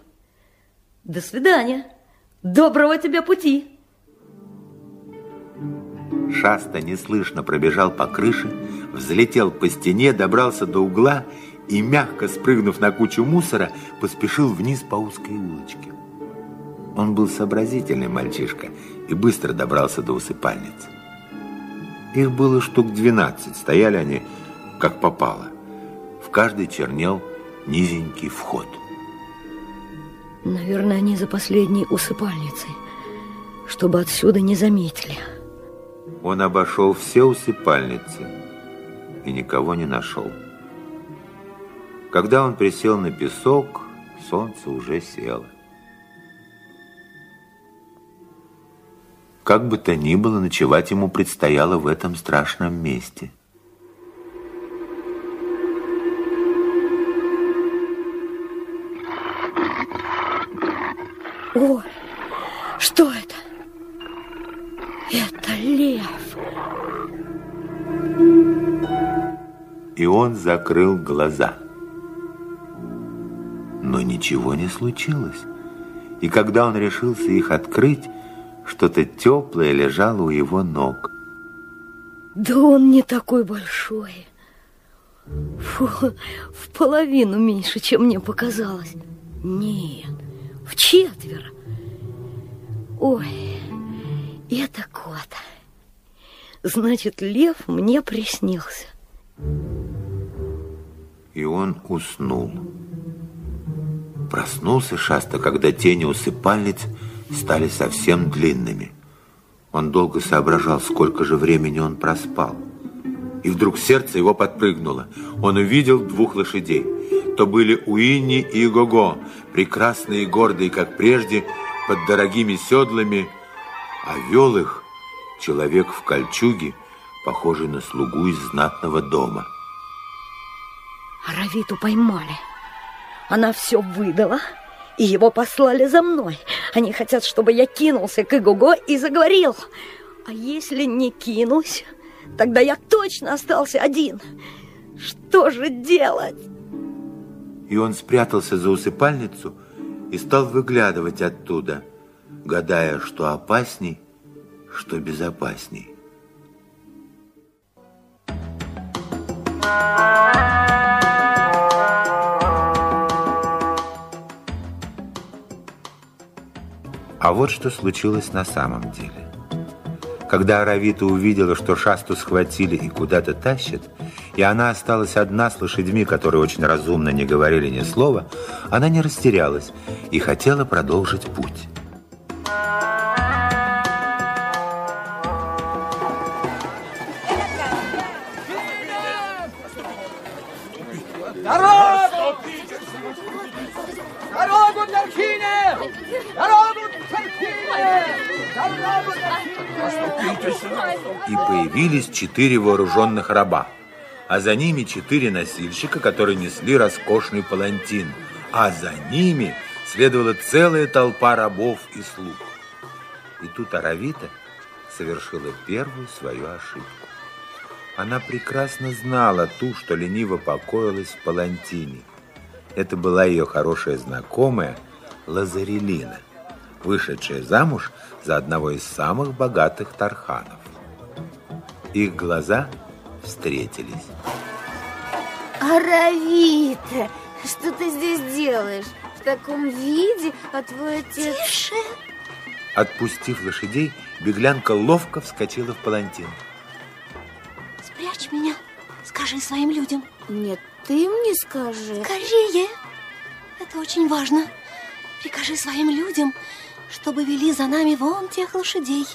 До свидания. Доброго тебе пути. Шаста неслышно пробежал по крыше, взлетел по стене, добрался до угла и, мягко спрыгнув на кучу мусора, поспешил вниз по узкой улочке. Он был сообразительный мальчишка и быстро добрался до усыпальницы. Их было штук двенадцать, стояли они как попало. В каждой чернел низенький вход. Наверное, они за последней усыпальницей, чтобы отсюда не заметили. Он обошел все усыпальницы и никого не нашел. Когда он присел на песок, солнце уже село. Как бы то ни было, ночевать ему предстояло в этом страшном месте. О, что это? Это лев. И он закрыл глаза. Но ничего не случилось. И когда он решился их открыть, что-то теплое лежало у его ног. Да он не такой большой. Фу, в половину меньше, чем мне показалось. Нет, в четверо. Ой, это кот. Значит, лев мне приснился. И он уснул. Проснулся Шаста, когда тени усыпальниц стали совсем длинными. Он долго соображал, сколько же времени он проспал. И вдруг сердце его подпрыгнуло. Он увидел двух лошадей. То были Уинни и Гого, прекрасные и гордые, как прежде, под дорогими седлами, а вел их человек в кольчуге, похожий на слугу из знатного дома. Равиту поймали. Она все выдала, и его послали за мной. Они хотят, чтобы я кинулся к Игуго и заговорил. А если не кинусь, тогда я точно остался один. Что же делать? И он спрятался за усыпальницу и стал выглядывать оттуда, гадая, что опасней, что безопасней. А вот что случилось на самом деле. Когда Аравита увидела, что Шасту схватили и куда-то тащат, и она осталась одна с лошадьми, которые очень разумно не говорили ни слова, она не растерялась и хотела продолжить путь. И появились четыре вооруженных раба, а за ними четыре носильщика, которые несли роскошный палантин, а за ними следовала целая толпа рабов и слуг. И тут Аравита совершила первую свою ошибку. Она прекрасно знала ту, что лениво покоилась в палантине. Это была ее хорошая знакомая Лазарелина, вышедшая замуж за одного из самых богатых тарханов. Их глаза встретились. Аравита, Что ты здесь делаешь? В таком виде, а твой отец... Тише! Отпустив лошадей, беглянка ловко вскочила в палантин. Спрячь меня, скажи своим людям. Нет, ты мне скажи. Скорее! Это очень важно. Прикажи своим людям, чтобы вели за нами вон тех лошадей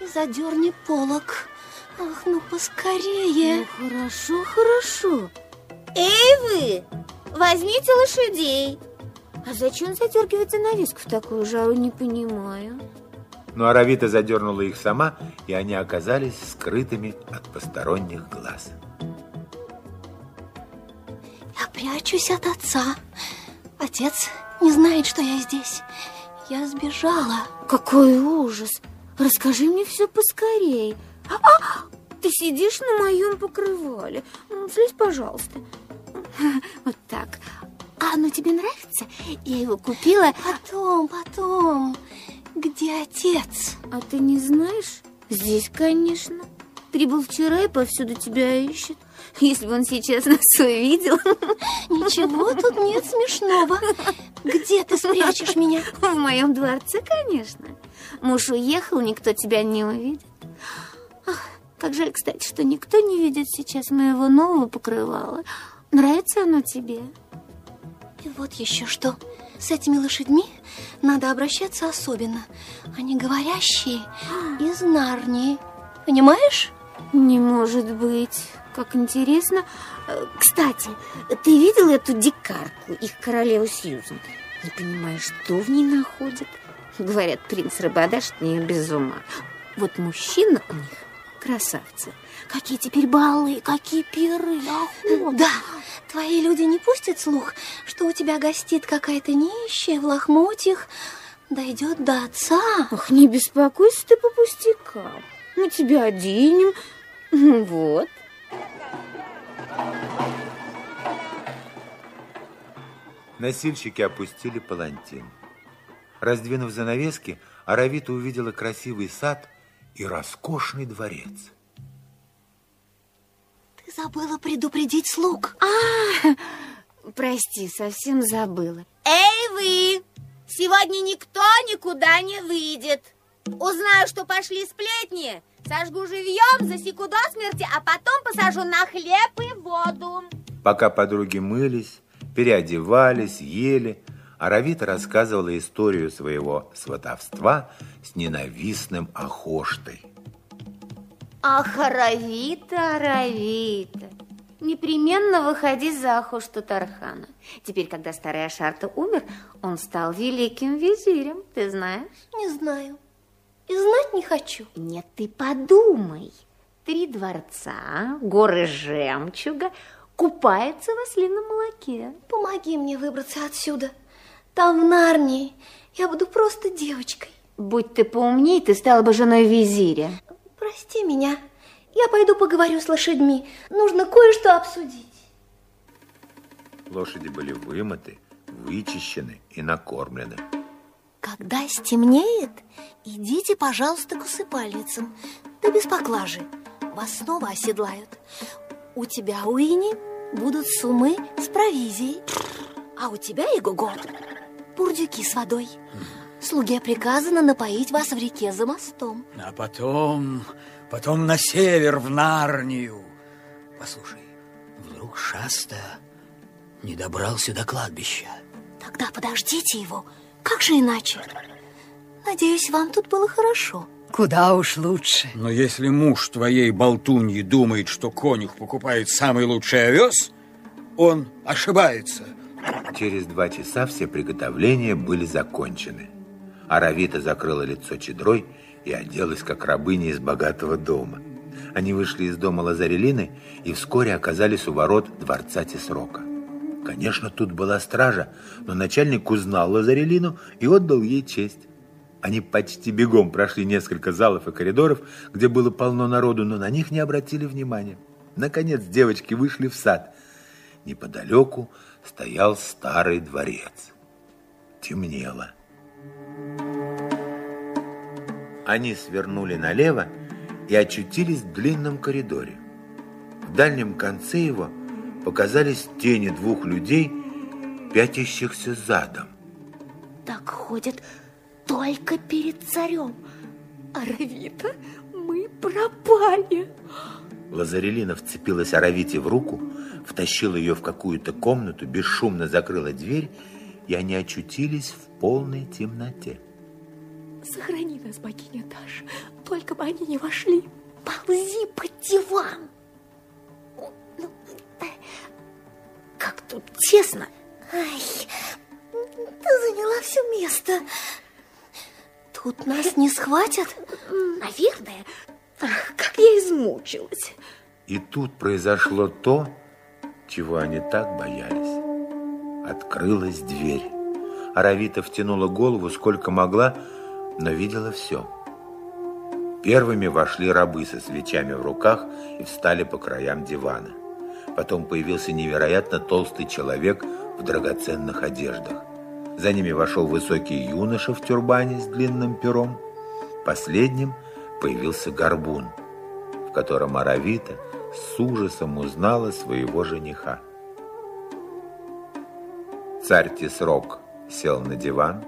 и задерни полок. Ах, ну поскорее. Ну, хорошо, хорошо. Эй, вы! Возьмите лошадей. А зачем задергивать занавеску в такую жару, не понимаю. Но Аравита задернула их сама, и они оказались скрытыми от посторонних глаз. Я прячусь от отца. Отец не знает, что я здесь. Я сбежала. Какой ужас! Расскажи мне все поскорей. А, ты сидишь на моем покрывале. Слезь, пожалуйста. Вот так. А оно тебе нравится? Я его купила. Потом, потом. Где отец? А ты не знаешь? Здесь, конечно. Прибыл вчера и повсюду тебя ищет. Если бы он сейчас нас увидел. Ничего тут нет смешного. Где ты спрячешь меня? В моем дворце, конечно. Муж уехал, никто тебя не увидит. Ах, как жаль, кстати, что никто не видит сейчас моего нового покрывала. Нравится оно тебе? И вот еще что. С этими лошадьми надо обращаться особенно. Они говорящие из Нарнии. Понимаешь? Не может быть. Как интересно. Э, Кстати, ты видел эту дикарку, их королеву Сьюзан? Не понимаю, что в ней находят. Говорят, принц Рабадаш от нее без ума. Вот мужчина у них красавцы. Какие теперь баллы, какие пиры, охота. Да, твои люди не пустят слух, что у тебя гостит какая-то нищая в лохмотьях, дойдет до отца. Ах, не беспокойся ты по пустякам. Мы тебя оденем. Ну Вот. Носильщики опустили палантин. Раздвинув занавески, Аравита увидела красивый сад и роскошный дворец. Ты забыла предупредить слуг. А, прости, совсем забыла. Эй, вы! Сегодня никто никуда не выйдет. Узнаю, что пошли сплетни, сожгу живьем, засеку до смерти, а потом посажу на хлеб и воду. Пока подруги мылись, переодевались, ели, Аравита рассказывала историю своего сватовства с ненавистным Охоштой. Ах, Аравита, Аравита, непременно выходи за Ахошту Тархана. Теперь, когда старый Ашарта умер, он стал великим визирем, ты знаешь? Не знаю. И знать не хочу. Нет, ты подумай. Три дворца, горы жемчуга, купаются в ослином молоке. Помоги мне выбраться отсюда. Там, в Нарнии, я буду просто девочкой. Будь ты поумней, ты стала бы женой визиря. Прости меня. Я пойду поговорю с лошадьми. Нужно кое-что обсудить. Лошади были вымыты, вычищены и накормлены. Когда стемнеет, идите, пожалуйста, к усыпальницам. Да без поклажи. Вас снова оседлают. У тебя, Уини, будут сумы с провизией. А у тебя, Игого, бурдюки с водой. Слуге приказано напоить вас в реке за мостом. А потом, потом на север, в Нарнию. Послушай, вдруг Шаста не добрался до кладбища. Тогда подождите его. Как же иначе? Надеюсь, вам тут было хорошо. Куда уж лучше. Но если муж твоей болтуньи думает, что конюх покупает самый лучший овес, он ошибается. Через два часа все приготовления были закончены. Аравита закрыла лицо чедрой и оделась, как рабыня из богатого дома. Они вышли из дома Лазарелины и вскоре оказались у ворот дворца Тесрока. Конечно, тут была стража, но начальник узнал Лазарелину и отдал ей честь. Они почти бегом прошли несколько залов и коридоров, где было полно народу, но на них не обратили внимания. Наконец девочки вышли в сад. Неподалеку стоял старый дворец. Темнело. Они свернули налево и очутились в длинном коридоре. В дальнем конце его показались тени двух людей пятящихся задом. Так ходят только перед царем. А Равита, мы пропали. Лазарелина вцепилась Аравите в руку, втащила ее в какую-то комнату, бесшумно закрыла дверь, и они очутились в полной темноте. Сохрани нас, богиня Даша, только бы они не вошли. Ползи под диван. Как тут тесно. Ай, ты заняла все место. Тут нас не схватят? Наверное. Ах, как я измучилась. И тут произошло то, чего они так боялись. Открылась дверь. Аравита втянула голову сколько могла, но видела все. Первыми вошли рабы со свечами в руках и встали по краям дивана. Потом появился невероятно толстый человек в драгоценных одеждах. За ними вошел высокий юноша в тюрбане с длинным пером. Последним появился горбун, в котором Аравита с ужасом узнала своего жениха. Царь Тесрок сел на диван,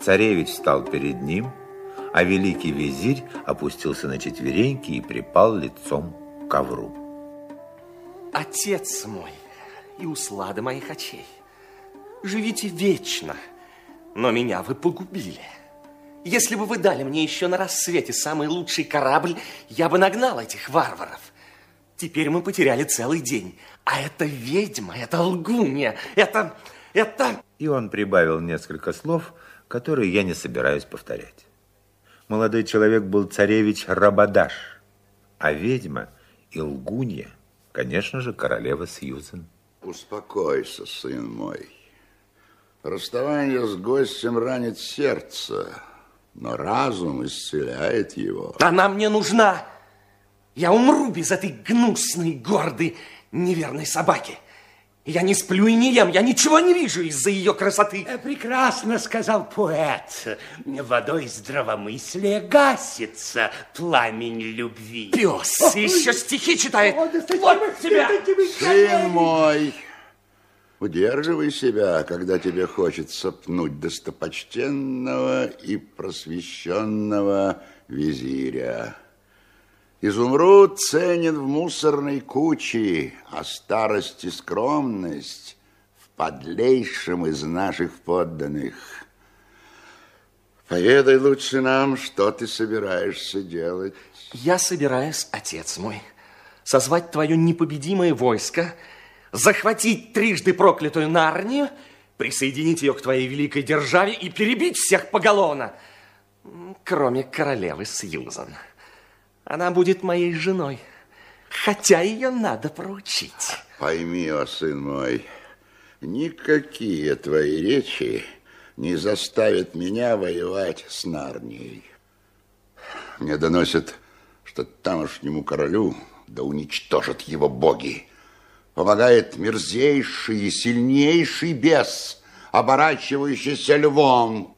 царевич встал перед ним, а великий визирь опустился на четвереньки и припал лицом к ковру. Отец мой и услада моих очей, живите вечно, но меня вы погубили. Если бы вы дали мне еще на рассвете самый лучший корабль, я бы нагнал этих варваров. Теперь мы потеряли целый день. А это ведьма, это лгунья, это... это... И он прибавил несколько слов, которые я не собираюсь повторять. Молодой человек был царевич Рабадаш, а ведьма и лгунья, конечно же, королева Сьюзен. Успокойся, сын мой. Расставание с гостем ранит сердце, но разум исцеляет его. Она мне нужна. Я умру без этой гнусной, гордой, неверной собаки. Я не сплю и не ем, я ничего не вижу из-за ее красоты. Э, прекрасно сказал поэт. Водой здравомыслия гасится пламень любви. Пес, еще стихи читает. вот тебя. Сын мой, удерживай себя, когда тебе хочется пнуть достопочтенного и просвещенного визиря. Изумруд ценен в мусорной куче, а старость и скромность в подлейшем из наших подданных. Поведай лучше нам, что ты собираешься делать. Я собираюсь, отец мой, созвать твое непобедимое войско, захватить трижды проклятую Нарнию, присоединить ее к твоей великой державе и перебить всех поголовно, кроме королевы Сьюзан. Она будет моей женой, хотя ее надо проучить. Пойми, о сын мой, никакие твои речи не заставят меня воевать с Нарнией. Мне доносят, что тамошнему королю, да уничтожат его боги, помогает мерзейший и сильнейший бес, оборачивающийся львом.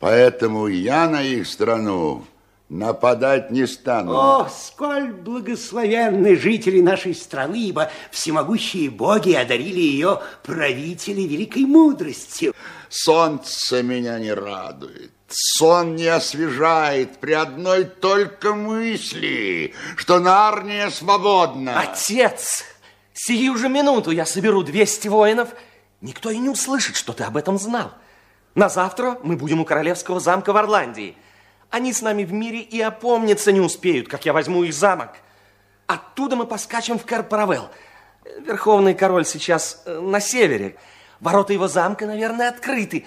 Поэтому я на их страну Нападать не стану. О, сколь благословенны жители нашей страны, ибо всемогущие боги одарили ее правители великой мудростью. Солнце меня не радует. Сон не освежает при одной только мысли, что Нарния свободна. Отец, сию же минуту я соберу 200 воинов. Никто и не услышит, что ты об этом знал. На завтра мы будем у королевского замка в Орландии. Они с нами в мире и опомниться не успеют, как я возьму их замок. Оттуда мы поскачем в Карпаравел. Верховный король сейчас э, на севере. Ворота его замка, наверное, открыты.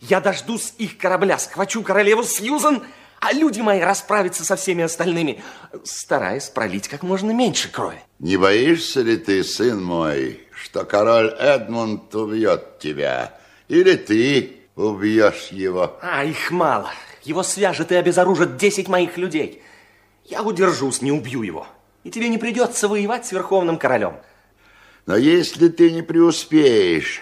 Я дождусь их корабля, схвачу королеву Сьюзан, а люди мои расправятся со всеми остальными, стараясь пролить как можно меньше крови. Не боишься ли ты, сын мой, что король Эдмунд убьет тебя? Или ты убьешь его? А, их мало. Его свяжет и обезоружит 10 моих людей. Я удержусь, не убью его. И тебе не придется воевать с Верховным Королем. Но если ты не преуспеешь,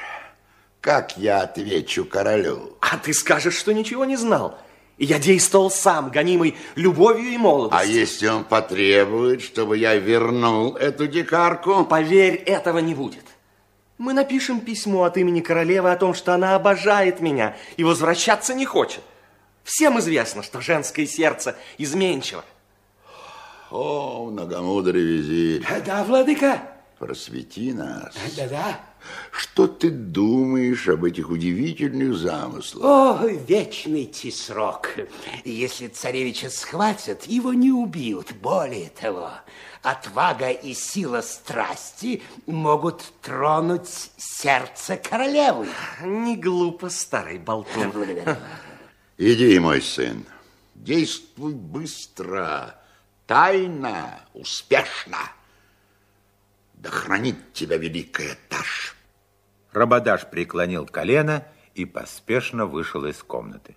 как я отвечу королю? А ты скажешь, что ничего не знал. И я действовал сам, гонимый любовью и молодостью. А если он потребует, чтобы я вернул эту дикарку? Поверь, этого не будет. Мы напишем письмо от имени королевы о том, что она обожает меня и возвращаться не хочет. Всем известно, что женское сердце изменчиво. О, многомудрый визирь. Да, владыка. Просвети нас. Да-да. Что ты думаешь об этих удивительных замыслах? О, вечный тесрок. Если царевича схватят, его не убьют. Более того, отвага и сила страсти могут тронуть сердце королевы. Не глупо, старый болтун. Иди, мой сын, действуй быстро, тайно, успешно. Да хранит тебя великая Таш. Рабадаш преклонил колено и поспешно вышел из комнаты.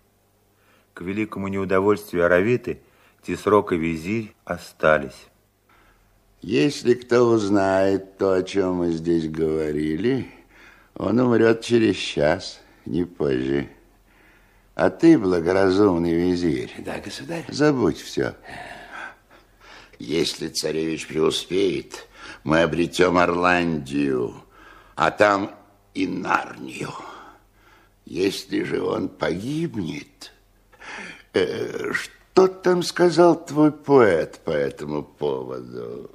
К великому неудовольствию Аравиты Тисрок и Визирь остались. Если кто узнает то, о чем мы здесь говорили, он умрет через час, не позже. А ты, благоразумный визирь, Да, государь. забудь все. Если царевич преуспеет, мы обретем Орландию, а там и Нарнию. Если же он погибнет... э, что там сказал твой поэт по этому поводу?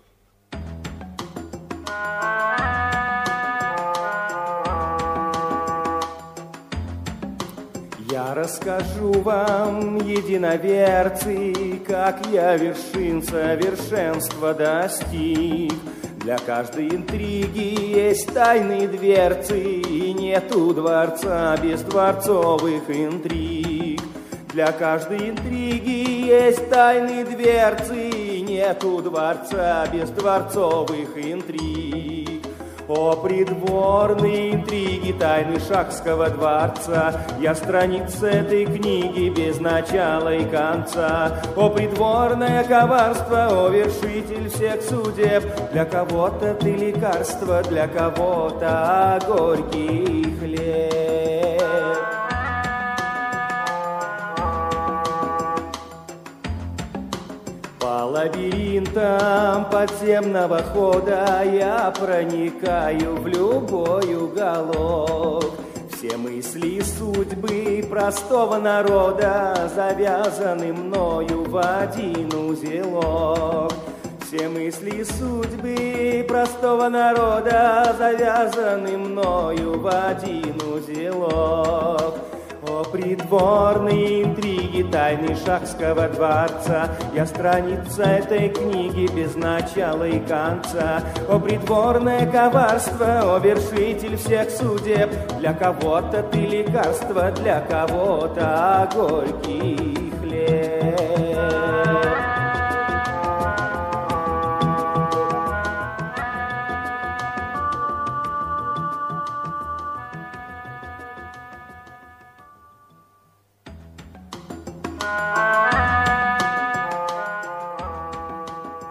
Расскажу вам, единоверцы, как я вершин совершенства достиг. Для каждой интриги есть тайные дверцы, и нету дворца без дворцовых интриг. Для каждой интриги есть тайные дверцы, и нету дворца без дворцовых интриг. О придворные интриги тайны Шахского дворца Я страниц этой книги без начала и конца. О придворное коварство, о вершитель всех судеб Для кого-то ты лекарство, для кого-то горький хлеб лабиринтам подземного хода Я проникаю в любой уголок. Все мысли судьбы простого народа Завязаны мною в один узелок. Все мысли судьбы простого народа Завязаны мною в один узелок О, придворные интриги тайны Шахского дворца. Я страница этой книги без начала и конца. О, придворное коварство, о, вершитель всех судеб. Для кого-то ты лекарство, для кого-то горький хлеб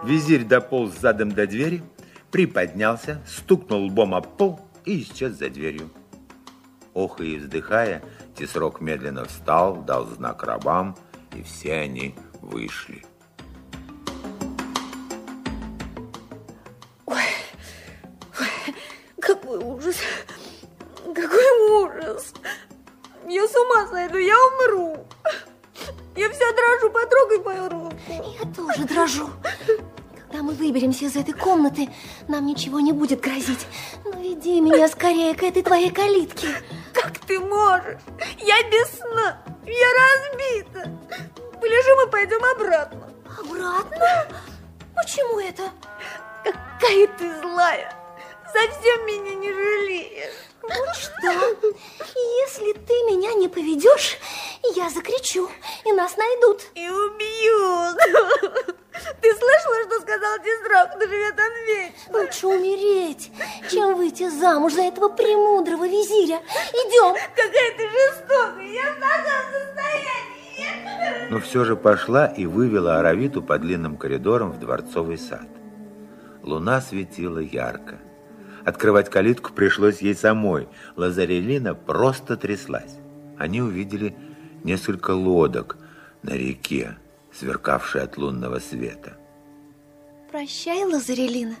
Визирь дополз задом до двери, приподнялся, стукнул лбом об пол и исчез за дверью. Охая и вздыхая, Тесрок медленно встал, дал знак рабам, и все они вышли. Выберемся из этой комнаты, нам ничего не будет грозить. Ну, веди меня скорее к этой твоей калитке. Как ты можешь? Я без сна, я разбита. Полежим и пойдем обратно. Обратно? Почему это? Какая ты злая. Совсем меня не жалеешь. Вот что, если ты меня не поведешь, я закричу, и нас найдут. И убьют. Ты слышала, что сказал Тесрок? Да живет он вечно. Лучше умереть, чем выйти замуж за этого премудрого визиря. Идем. Какая ты жестокая. Я в таком состоянии. Но все же пошла и вывела Аравиту по длинным коридорам в дворцовый сад. Луна светила ярко. Открывать калитку пришлось ей самой. Лазарелина просто тряслась. Они увидели несколько лодок на реке, сверкавшей от лунного света. Прощай, Лазарелина.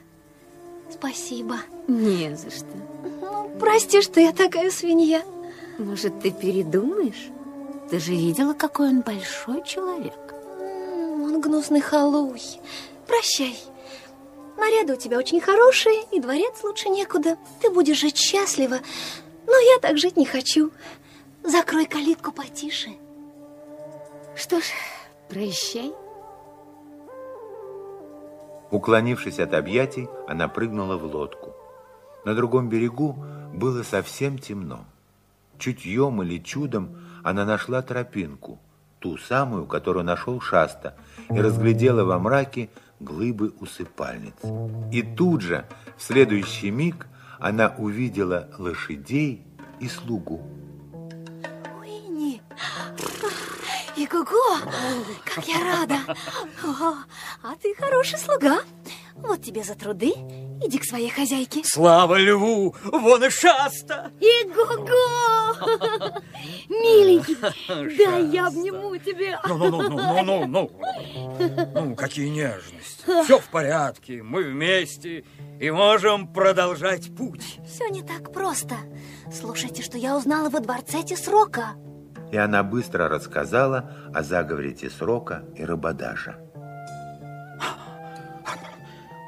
Спасибо. Не за что. Ну, Прости, что я такая свинья. Может, ты передумаешь? Ты же видела, какой он большой человек. Он гнусный халуй. Прощай. Наряды у тебя очень хорошие, и дворец лучше некуда. Ты будешь жить счастливо, но я так жить не хочу. Закрой калитку потише. Что ж, прощай. Уклонившись от объятий, она прыгнула в лодку. На другом берегу было совсем темно. Чутьем или чудом она нашла тропинку, ту самую, которую нашел Шаста, и разглядела во мраке глыбы усыпальниц. И тут же, в следующий миг, она увидела лошадей и слугу. Уинни! И Гуго! Как я рада! О, а ты хороший слуга. Вот тебе за труды. Иди к своей хозяйке. Слава льву! Вон и шаста! И Гуго! Миленький, дай я обниму тебя. Ну, ну, ну, ну, ну, ну, ну, какие нежности. Все в порядке, мы вместе и можем продолжать путь. Все не так просто. Слушайте, что я узнала во дворце Тесрока. И она быстро рассказала о заговоре Тесрока и Рабадаша.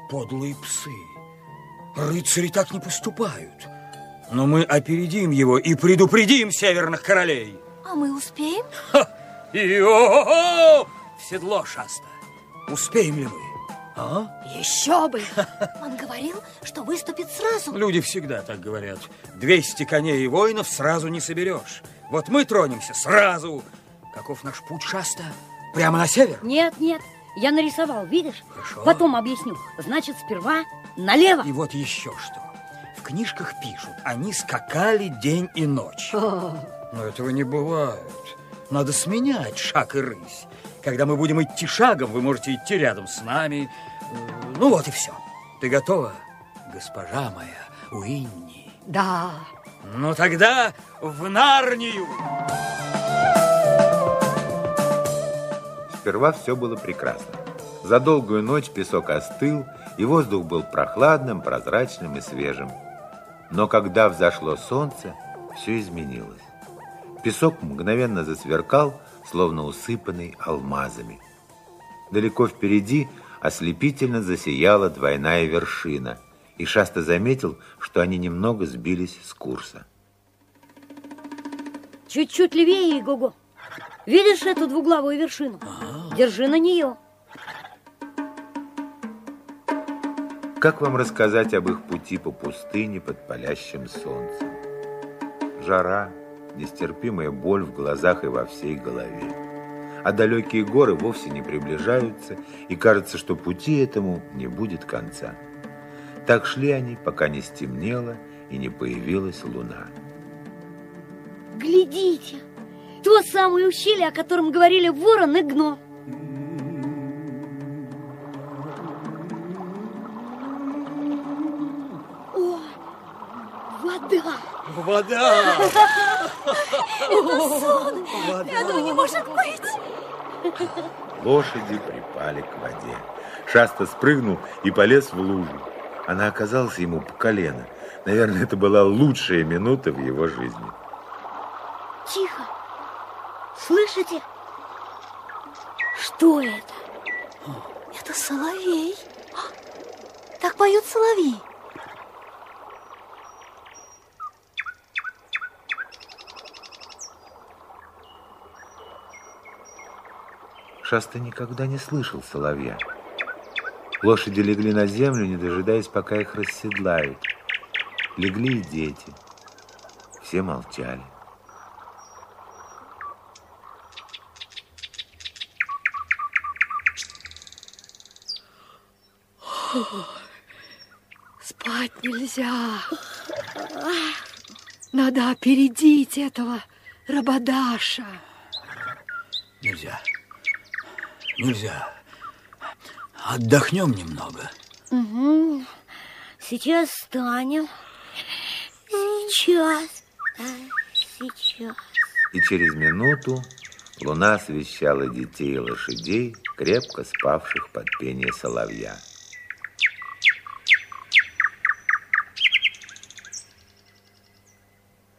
Подлые псы. Рыцари так не поступают. Но мы опередим его и предупредим северных королей. А мы успеем? И о В седло, Шаста. Успеем ли мы? А? Еще бы! Он говорил, что выступит сразу. Люди всегда так говорят. 200 коней и воинов сразу не соберешь. Вот мы тронемся сразу. Каков наш путь, Шаста? Прямо на север? Нет, нет, я нарисовал, видишь? Хорошо. Потом объясню. Значит, сперва налево. И вот еще что. В книжках пишут, они скакали день и ночь. Но этого не бывает. Надо сменять шаг и рысь. Когда мы будем идти шагом, вы можете идти рядом с нами. Ну вот и все. Ты готова, госпожа моя Уинни? Да. Ну тогда в Нарнию! Сперва все было прекрасно. За долгую ночь песок остыл, и воздух был прохладным, прозрачным и свежим. Но когда взошло солнце, все изменилось. Песок мгновенно засверкал, словно усыпанный алмазами. Далеко впереди ослепительно засияла двойная вершина, и Шаста заметил, что они немного сбились с курса. Чуть-чуть левее, Гого. Видишь эту двуглавую вершину? Держи на нее. Как вам рассказать об их пути по пустыне под палящим солнцем? Жара, нестерпимая боль в глазах и во всей голове. А далекие горы вовсе не приближаются, и кажется, что пути этому не будет конца. Так шли они, пока не стемнело и не появилась луна. Глядите, то самое ущелье, о котором говорили ворон и гном. О, вода! Вода! Это сон! Этого не может быть! Лошади припали к воде. Шаста спрыгнул и полез в лужу. Она оказалась ему по колено. Наверное, это была лучшая минута в его жизни. Тихо! Слышите? Что это? Это соловей. Так поют соловьи. Шаста никогда не слышал соловья. Лошади легли на землю, не дожидаясь, пока их расседлают. Легли и дети. Все молчали. Спать нельзя. Надо опередить этого Рабадаша. Нельзя. Нельзя. Отдохнем немного. Угу. Сейчас встанем. Сейчас. А, Сейчас. И через минуту луна освещала детей и лошадей, крепко спавших под пение соловья.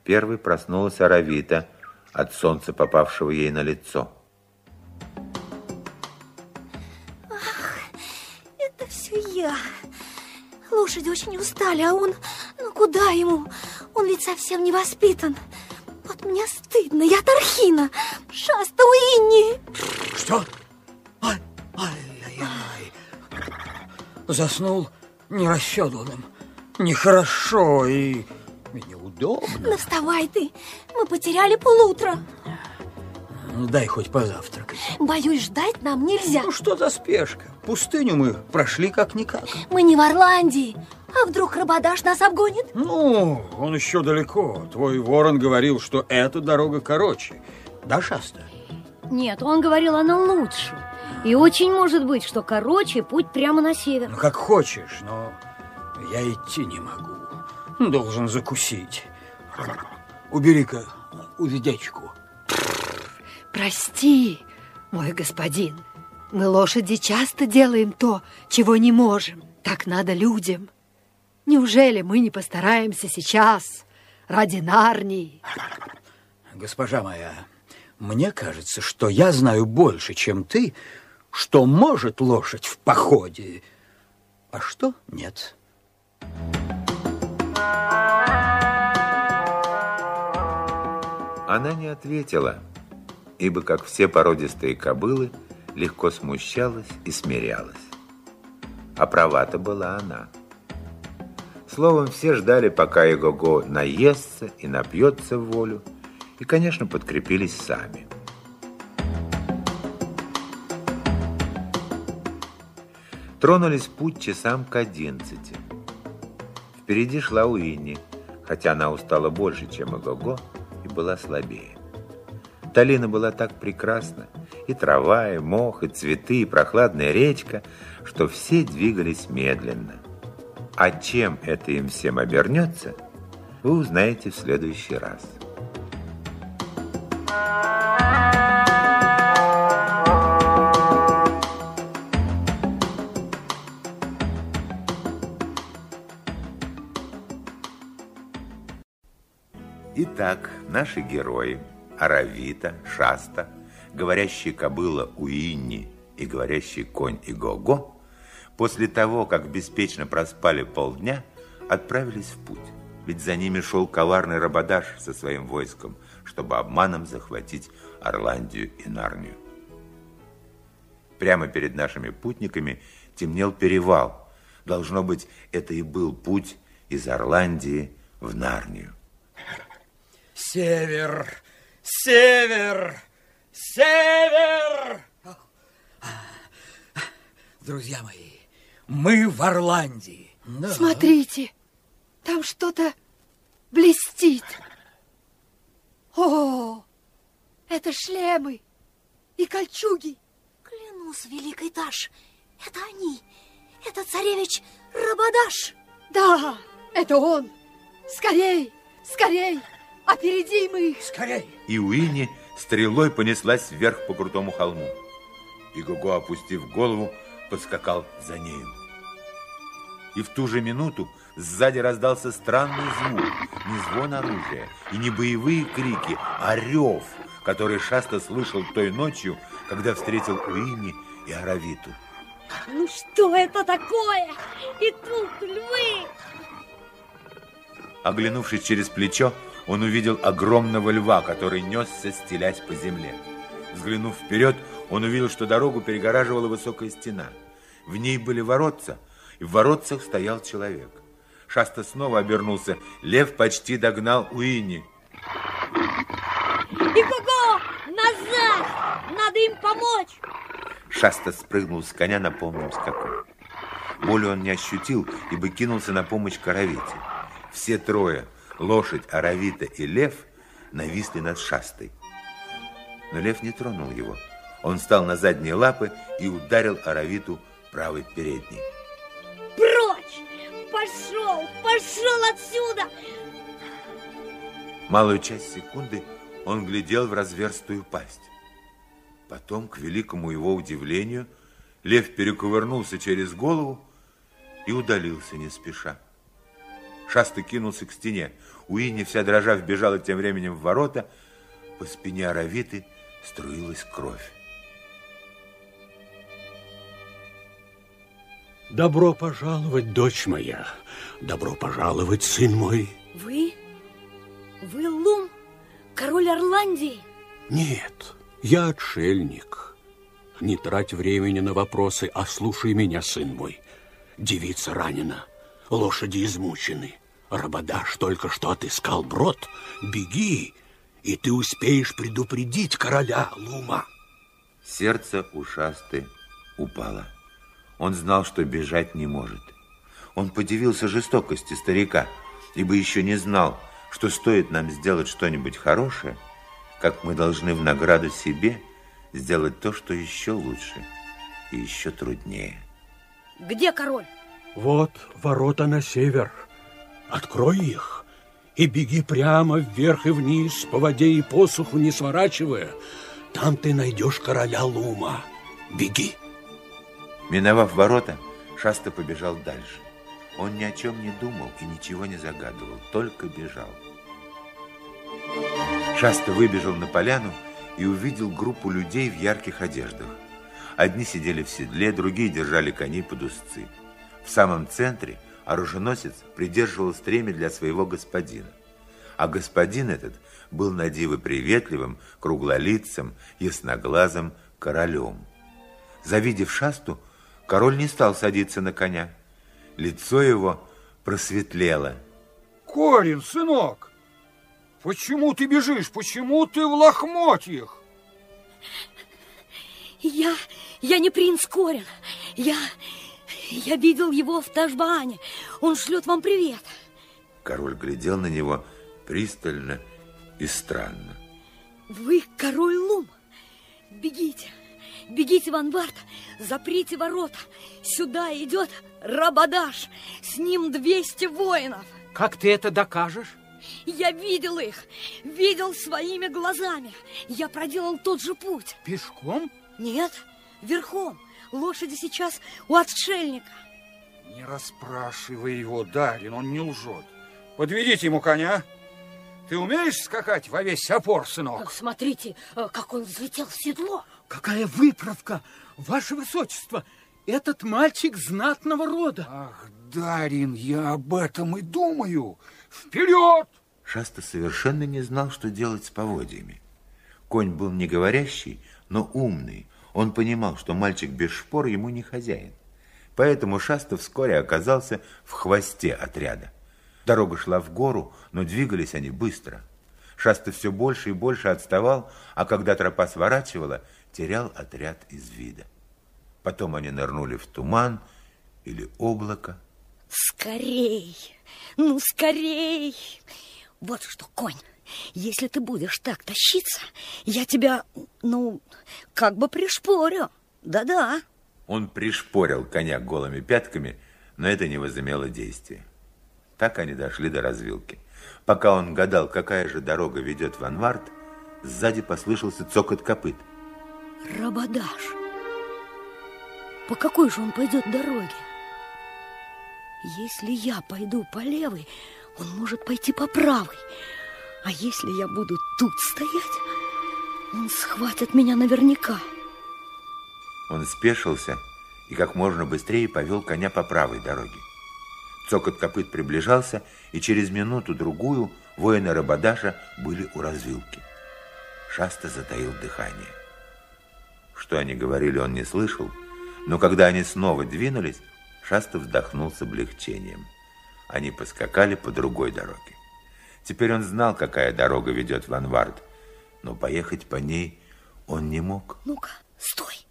Первой проснулась Аравита от солнца, попавшего ей на лицо. Все я. Лошади очень устали, а он... Ну, куда ему? Он ведь совсем не воспитан. Вот мне стыдно, я Тархина, Шаста Уинни. Что? Ай, ай-яй-яй. Заснул нерасседланным. Нехорошо и, неудобно. Ну, вставай ты, мы потеряли полутра. Дай хоть позавтракать. Боюсь, ждать нам нельзя. Ну, что за спешка? Пустыню мы прошли как-никак. Мы не в Орландии. А вдруг Рабадаш нас обгонит? Ну, он еще далеко. Твой ворон говорил, что эта дорога короче. Да, Шаста? Нет, он говорил, она лучше. И очень может быть, что короче путь прямо на север. Ну, как хочешь, но я идти не могу. Должен закусить. Убери-ка уздечку. Прости, мой господин. Мы, лошади, часто делаем то, чего не можем. Так надо людям. Неужели мы не постараемся сейчас ради Нарнии? Госпожа моя, мне кажется, что я знаю больше, чем ты, что может лошадь в походе, а что нет. Она не ответила, ибо, как все породистые кобылы, легко смущалась и смирялась. А права-то была она. Словом, все ждали, пока Игого наестся и напьется в волю, и, конечно, подкрепились сами. Тронулись путь часам к одиннадцати. Впереди шла Уинни, хотя она устала больше, чем Игого, и была слабее. Долина была так прекрасна, и трава, и мох, и цветы, и прохладная речка, что все двигались медленно. А чем это им всем обернется, вы узнаете в следующий раз. Итак, наши герои Аравита, Шаста, говорящий кобыла Уинни и говорящий конь Игого после того, как беспечно проспали полдня, отправились в путь. Ведь за ними шел коварный Рабадаш со своим войском, чтобы обманом захватить Орландию и Нарнию. Прямо перед нашими путниками темнел перевал. Должно быть, это и был путь из Орландии в Нарнию. Север, север, север! Друзья мои, мы в Орландии. Да. Смотрите, там что-то блестит. О, это шлемы и кольчуги. Клянусь, великий Таш, это они. Это царевич Рабадаш. Да, это он. Скорей, скорей, опереди мы. Скорей. И Уинни стрелой понеслась вверх по крутому холму. И Гуго, опустив голову, подскакал за нею. И в ту же минуту сзади раздался странный звук, не звон оружия и не боевые крики, а рев, который Шаста слышал той ночью, когда встретил Уинни и Аравиту. Ну что это такое? И тут львы! Оглянувшись через плечо, он увидел огромного льва, который несся, стелясь по земле. Взглянув вперед, он увидел, что дорогу перегораживала высокая стена. В ней были воротца, и в воротцах стоял человек. Шаста снова обернулся. Лев почти догнал Уинни. Игого! Назад! Надо им помочь! Шаста спрыгнул с коня на полном скаку. Боли он не ощутил, ибо кинулся на помощь Каравите. Все трое, лошадь, Аравита и лев, нависли над Шастой. Но лев не тронул его. Он встал на задние лапы и ударил Аравиту правой передней. Прочь! Пошел! Пошел отсюда! Малую часть секунды он глядел в разверстую пасть. Потом, к великому его удивлению, лев перекувырнулся через голову и удалился не спеша. Шаста кинулся к стене. Уинни, вся дрожа, вбежала тем временем в ворота. По спине Аравиты струилась кровь. Добро пожаловать, дочь моя. Добро пожаловать, сын мой. Вы? Вы Лум? Король Орландии? Нет, я отшельник. Не трать времени на вопросы, а слушай меня, сын мой. Девица ранена, лошади измучены. Рабадаш только что отыскал брод. Беги, и ты успеешь предупредить короля Лума. Сердце ушасты упало. Он знал, что бежать не может. Он подивился жестокости старика, ибо еще не знал, что стоит нам сделать что-нибудь хорошее, как мы должны в награду себе сделать то, что еще лучше и еще труднее. Где король? Вот ворота на север. Открой их и беги прямо вверх и вниз, по воде и посуху не сворачивая. Там ты найдешь короля Лума. Беги. Миновав ворота, Шаста побежал дальше. Он ни о чем не думал и ничего не загадывал, только бежал. Шаста выбежал на поляну и увидел группу людей в ярких одеждах. Одни сидели в седле, другие держали коней под узцы. В самом центре оруженосец придерживал стремя для своего господина. А господин этот был на диво приветливым, круглолицым, ясноглазым королем. Завидев шасту, король не стал садиться на коня. Лицо его просветлело. Корин, сынок, почему ты бежишь? Почему ты в лохмотьях? Я, я не принц Корин. Я, я видел его в Ташбаане. Он шлет вам привет. Король глядел на него пристально и странно. Вы король Лум. Бегите, бегите в Анвард, заприте ворота. Сюда идет Рабадаш. С ним 200 воинов. Как ты это докажешь? Я видел их, видел своими глазами. Я проделал тот же путь. Пешком? Нет, верхом. Лошади сейчас у отшельника. Не расспрашивай его, Дарин, он не лжет. Подведите ему коня. Ты умеешь скакать во весь опор, сынок? Смотрите, э, как он взлетел в седло. Какая выправка, ваше высочество! Этот мальчик знатного рода. Ах, Дарин, я об этом и думаю. Вперед! Шаста совершенно не знал, что делать с поводьями. Конь был не говорящий, но умный. Он понимал, что мальчик без шпор ему не хозяин. Поэтому Шаста вскоре оказался в хвосте отряда. Дорога шла в гору, но двигались они быстро. Шаста все больше и больше отставал, а когда тропа сворачивала, терял отряд из вида. Потом они нырнули в туман или облако. Скорей! Ну, скорей! Вот что, конь, если ты будешь так тащиться, я тебя, ну, как бы пришпорю. Да-да. Он пришпорил коня голыми пятками, но это не возымело действия. Так они дошли до развилки. Пока он гадал, какая же дорога ведет в Анвард, сзади послышался цокот копыт. Рабадаш. По какой же он пойдет дороге? Если я пойду по левой, он может пойти по правой. А если я буду тут стоять, он схватит меня наверняка. Он спешился и как можно быстрее повел коня по правой дороге. Цокот копыт приближался, и через минуту-другую воины Рабадаша были у развилки. Шаста затаил дыхание. Что они говорили, он не слышал, но когда они снова двинулись, Шаста вздохнул с облегчением. Они поскакали по другой дороге. Теперь он знал, какая дорога ведет в Анвард, но поехать по ней он не мог. Ну-ка, стой!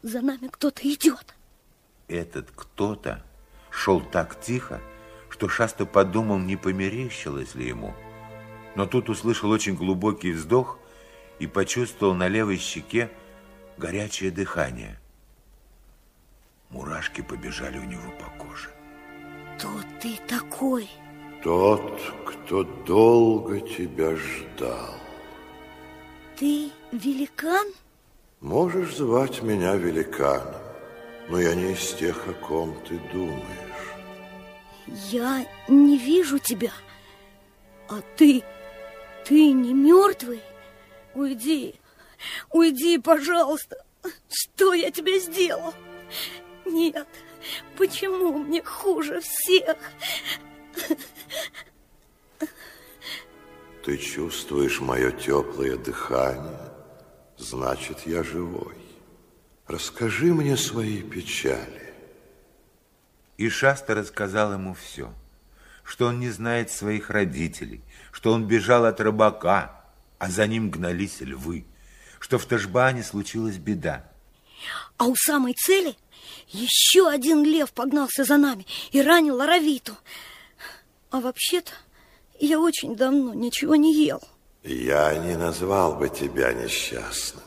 За нами кто-то идет. Этот кто-то шел так тихо, что Шаста подумал, не померещилось ли ему. Но тут услышал очень глубокий вздох и почувствовал на левой щеке горячее дыхание. Мурашки побежали у него по коже. Кто ты такой? Тот, кто долго тебя ждал. Ты великан? Можешь звать меня великаном, но я не из тех, о ком ты думаешь. Я не вижу тебя. А ты, ты не мертвый? Уйди, уйди, пожалуйста. Что я тебе сделал? Нет, почему мне хуже всех? Ты чувствуешь мое теплое дыхание, значит, я живой. Расскажи мне свои печали. И Шаста рассказал ему все, что он не знает своих родителей, что он бежал от рыбака, а за ним гнались львы, что в Ташбане случилась беда. А у самой цели еще один лев погнался за нами и ранил Аравиту. А вообще-то я очень давно ничего не ел. Я не назвал бы тебя несчастным.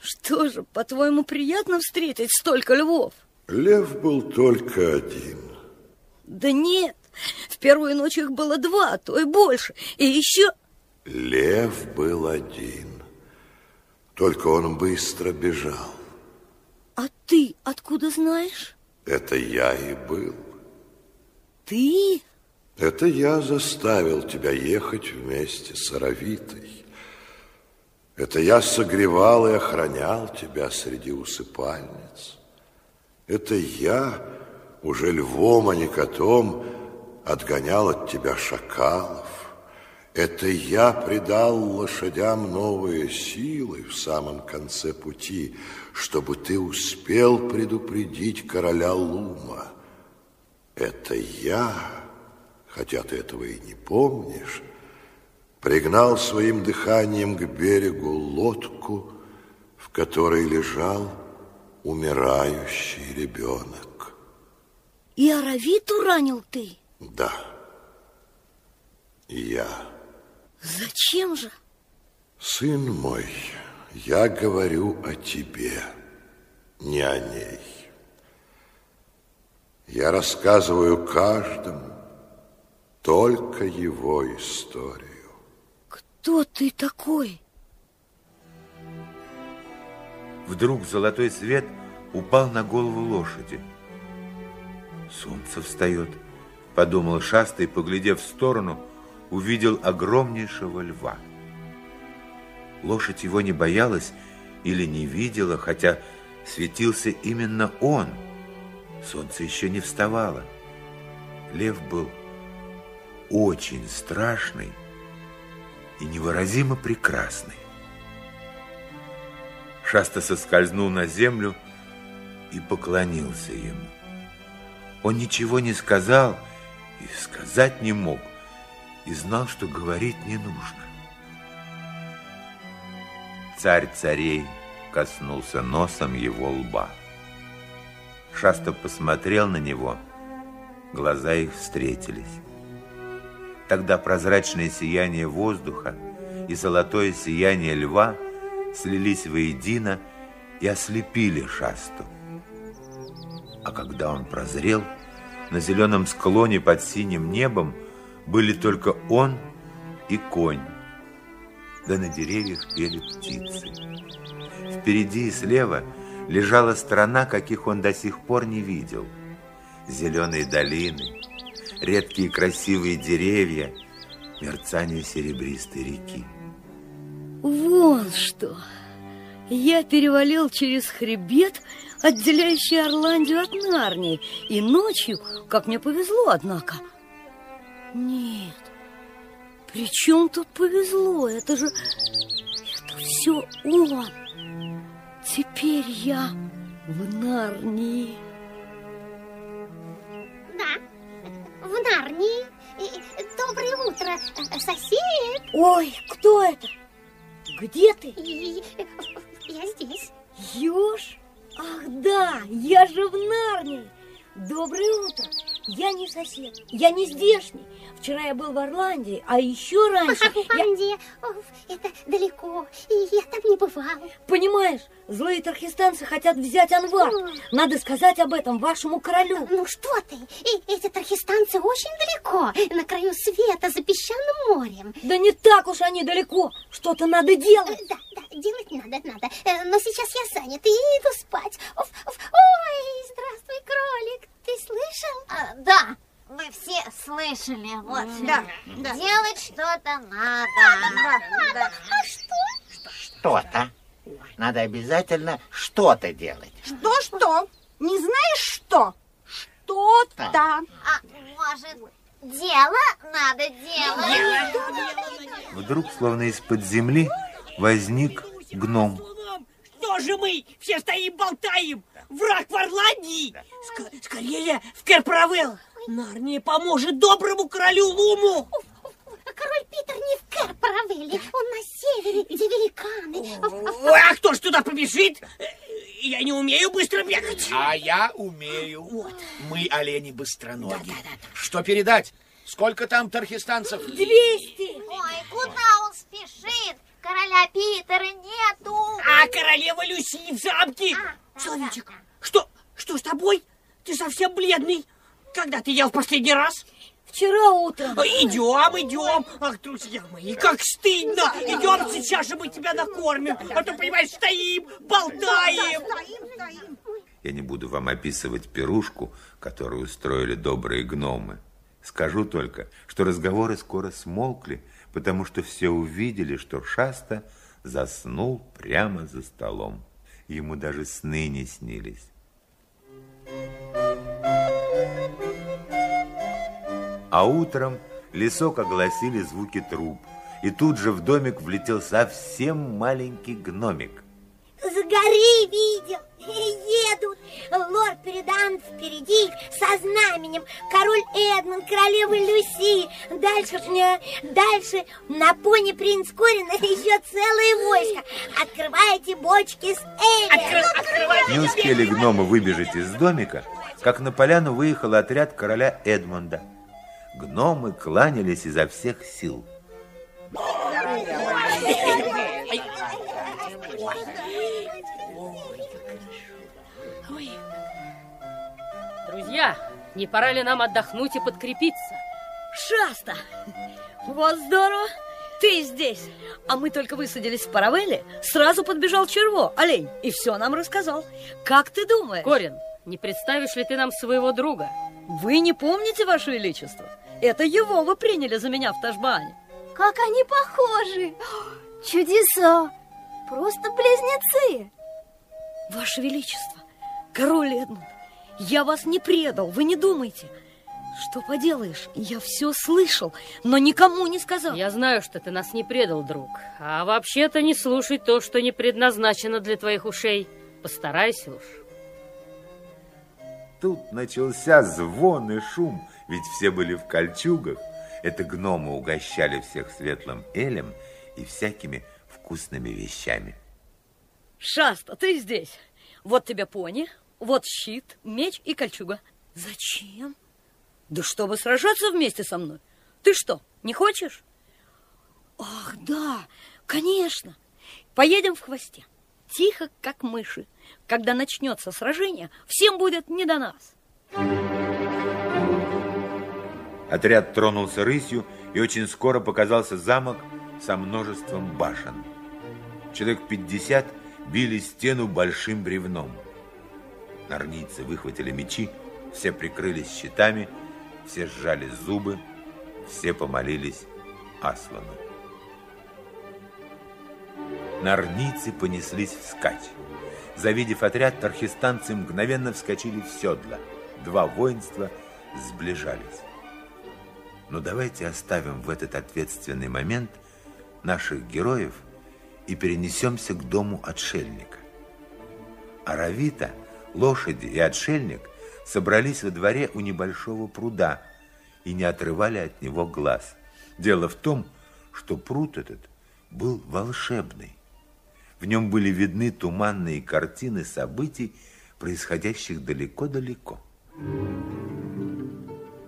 Что же, по-твоему, приятно встретить столько львов? Лев был только один. Да нет, в первую ночь их было два, а то и больше. И еще... Лев был один. Только он быстро бежал. А ты откуда знаешь? Это я и был. Ты? Это я заставил тебя ехать вместе с Аравитой. Это я согревал и охранял тебя среди усыпальниц. Это я, уже львом, а не котом, отгонял от тебя шакалов. Это я придал лошадям новые силы в самом конце пути, чтобы ты успел предупредить короля Лума. Это я, хотя ты этого и не помнишь, пригнал своим дыханием к берегу лодку, в которой лежал умирающий ребенок. И Аравиту ранил ты? Да, я. Зачем же? Сын мой, я говорю о тебе, не о ней. Я рассказываю каждому только его историю. Кто ты такой? Вдруг золотой свет упал на голову лошади. Солнце встает, подумал Шаста и, поглядев в сторону, увидел огромнейшего льва. Лошадь его не боялась или не видела, хотя светился именно он. Солнце еще не вставало. Лев был очень страшный и невыразимо прекрасный. Шаста соскользнул на землю и поклонился ему. Он ничего не сказал и сказать не мог, и знал, что говорить не нужно. Царь царей коснулся носом его лба. Шаста посмотрел на него, глаза их встретились. Тогда прозрачное сияние воздуха и золотое сияние льва слились воедино и ослепили Шасту. А когда он прозрел, на зеленом склоне под синим небом были только он и конь, да на деревьях пели птицы. Впереди и слева лежала страна, каких он до сих пор не видел. Зеленые долины, редкие красивые деревья, мерцание серебристой реки. Вон что! Я перевалил через хребет, отделяющий Орландию от Нарнии, и ночью, как мне повезло, однако. Нет, при чем тут повезло? Это же... Это все он. Теперь я в Нарнии. В Нарнии. Доброе утро, сосед. Ой, кто это? Где ты? Я здесь. Ёж? Ах, да, я же в Нарнии. Доброе утро. Я не сосед, я не здешний. Вчера я был в Орландии, а еще раньше... Орландия? Я... Это далеко, и я там не бывал. Понимаешь, злые тархистанцы хотят взять Анвар. Надо сказать об этом вашему королю. Ну что ты, и эти тархистанцы очень далеко, на краю света, за песчаным морем. Да не так уж они далеко. Что-то надо делать. Да, да, делать надо, надо. Э, но сейчас я занят и иду спать. Ой, здравствуй, кролик. Ты слышал? А, да, мы все слышали. Вот. Да, да. Делать что-то надо. да. А что? Что-то. Надо обязательно что-то делать. Что-что? Не знаешь что? Что-то. А может, дело надо делать? Вдруг, словно из-под земли, возник гном. Что же мы все стоим болтаем? Враг в Орландии? Ск- скорее в Керправел. Нарния поможет доброму королю Луму. Король Питер не в Керправеле, он на севере, где великаны. Ой, а кто ж туда побежит? Я не умею быстро бегать. А я умею. Мы олени быстроногие. Что передать? Сколько там тархистанцев? Двести! Ой, куда он спешит? Короля Питера нету. А королева Люси в замке. Человечек, что, что с тобой? Ты совсем бледный. Когда ты ел в последний раз? Вчера утром. Идем, идем. Ах, друзья мои, как стыдно. Идем, сейчас же мы тебя накормим. А то, понимаешь, стоим, болтаем. Я не буду вам описывать пирушку, которую устроили добрые гномы. Скажу только, что разговоры скоро смолкли, потому что все увидели, что Шаста заснул прямо за столом. Ему даже сны не снились. А утром лесок огласили звуки труб, и тут же в домик влетел совсем маленький гномик. С горы видел. Едут. Лорд Передан впереди со знаменем. Король Эдмонд, королева Люси. Дальше, дальше на пони принц Корин еще целое войско. Открывайте бочки с Элли. Не успели гномы выбежать из домика, как на поляну выехал отряд короля Эдмунда. Гномы кланялись изо всех сил. Друзья, не пора ли нам отдохнуть и подкрепиться? Шаста! Вот здорово! Ты здесь! А мы только высадились в Паравеле, сразу подбежал Черво, олень, и все нам рассказал. Как ты думаешь? Корин, не представишь ли ты нам своего друга? Вы не помните, Ваше Величество? Это его вы приняли за меня в Ташбане. Как они похожи! Чудеса! Просто близнецы! Ваше Величество, король Эдмунд, я вас не предал, вы не думайте. Что поделаешь, я все слышал, но никому не сказал. Я знаю, что ты нас не предал, друг. А вообще-то не слушай то, что не предназначено для твоих ушей. Постарайся уж. Тут начался звон и шум, ведь все были в кольчугах. Это гномы угощали всех светлым элем и всякими вкусными вещами. Шаста, ты здесь. Вот тебе пони, вот щит, меч и кольчуга. Зачем? Да чтобы сражаться вместе со мной. Ты что, не хочешь? Ах, да, конечно. Поедем в хвосте. Тихо, как мыши. Когда начнется сражение, всем будет не до нас. Отряд тронулся рысью, и очень скоро показался замок со множеством башен. Человек пятьдесят били стену большим бревном. Нарнийцы выхватили мечи, все прикрылись щитами, все сжали зубы, все помолились Аслану. Нарнийцы понеслись вскачь. Завидев отряд, тархистанцы мгновенно вскочили в седла. Два воинства сближались. Но давайте оставим в этот ответственный момент наших героев и перенесемся к дому отшельника. Аравита, лошади и отшельник собрались во дворе у небольшого пруда и не отрывали от него глаз. Дело в том, что пруд этот был волшебный. В нем были видны туманные картины событий, происходящих далеко-далеко.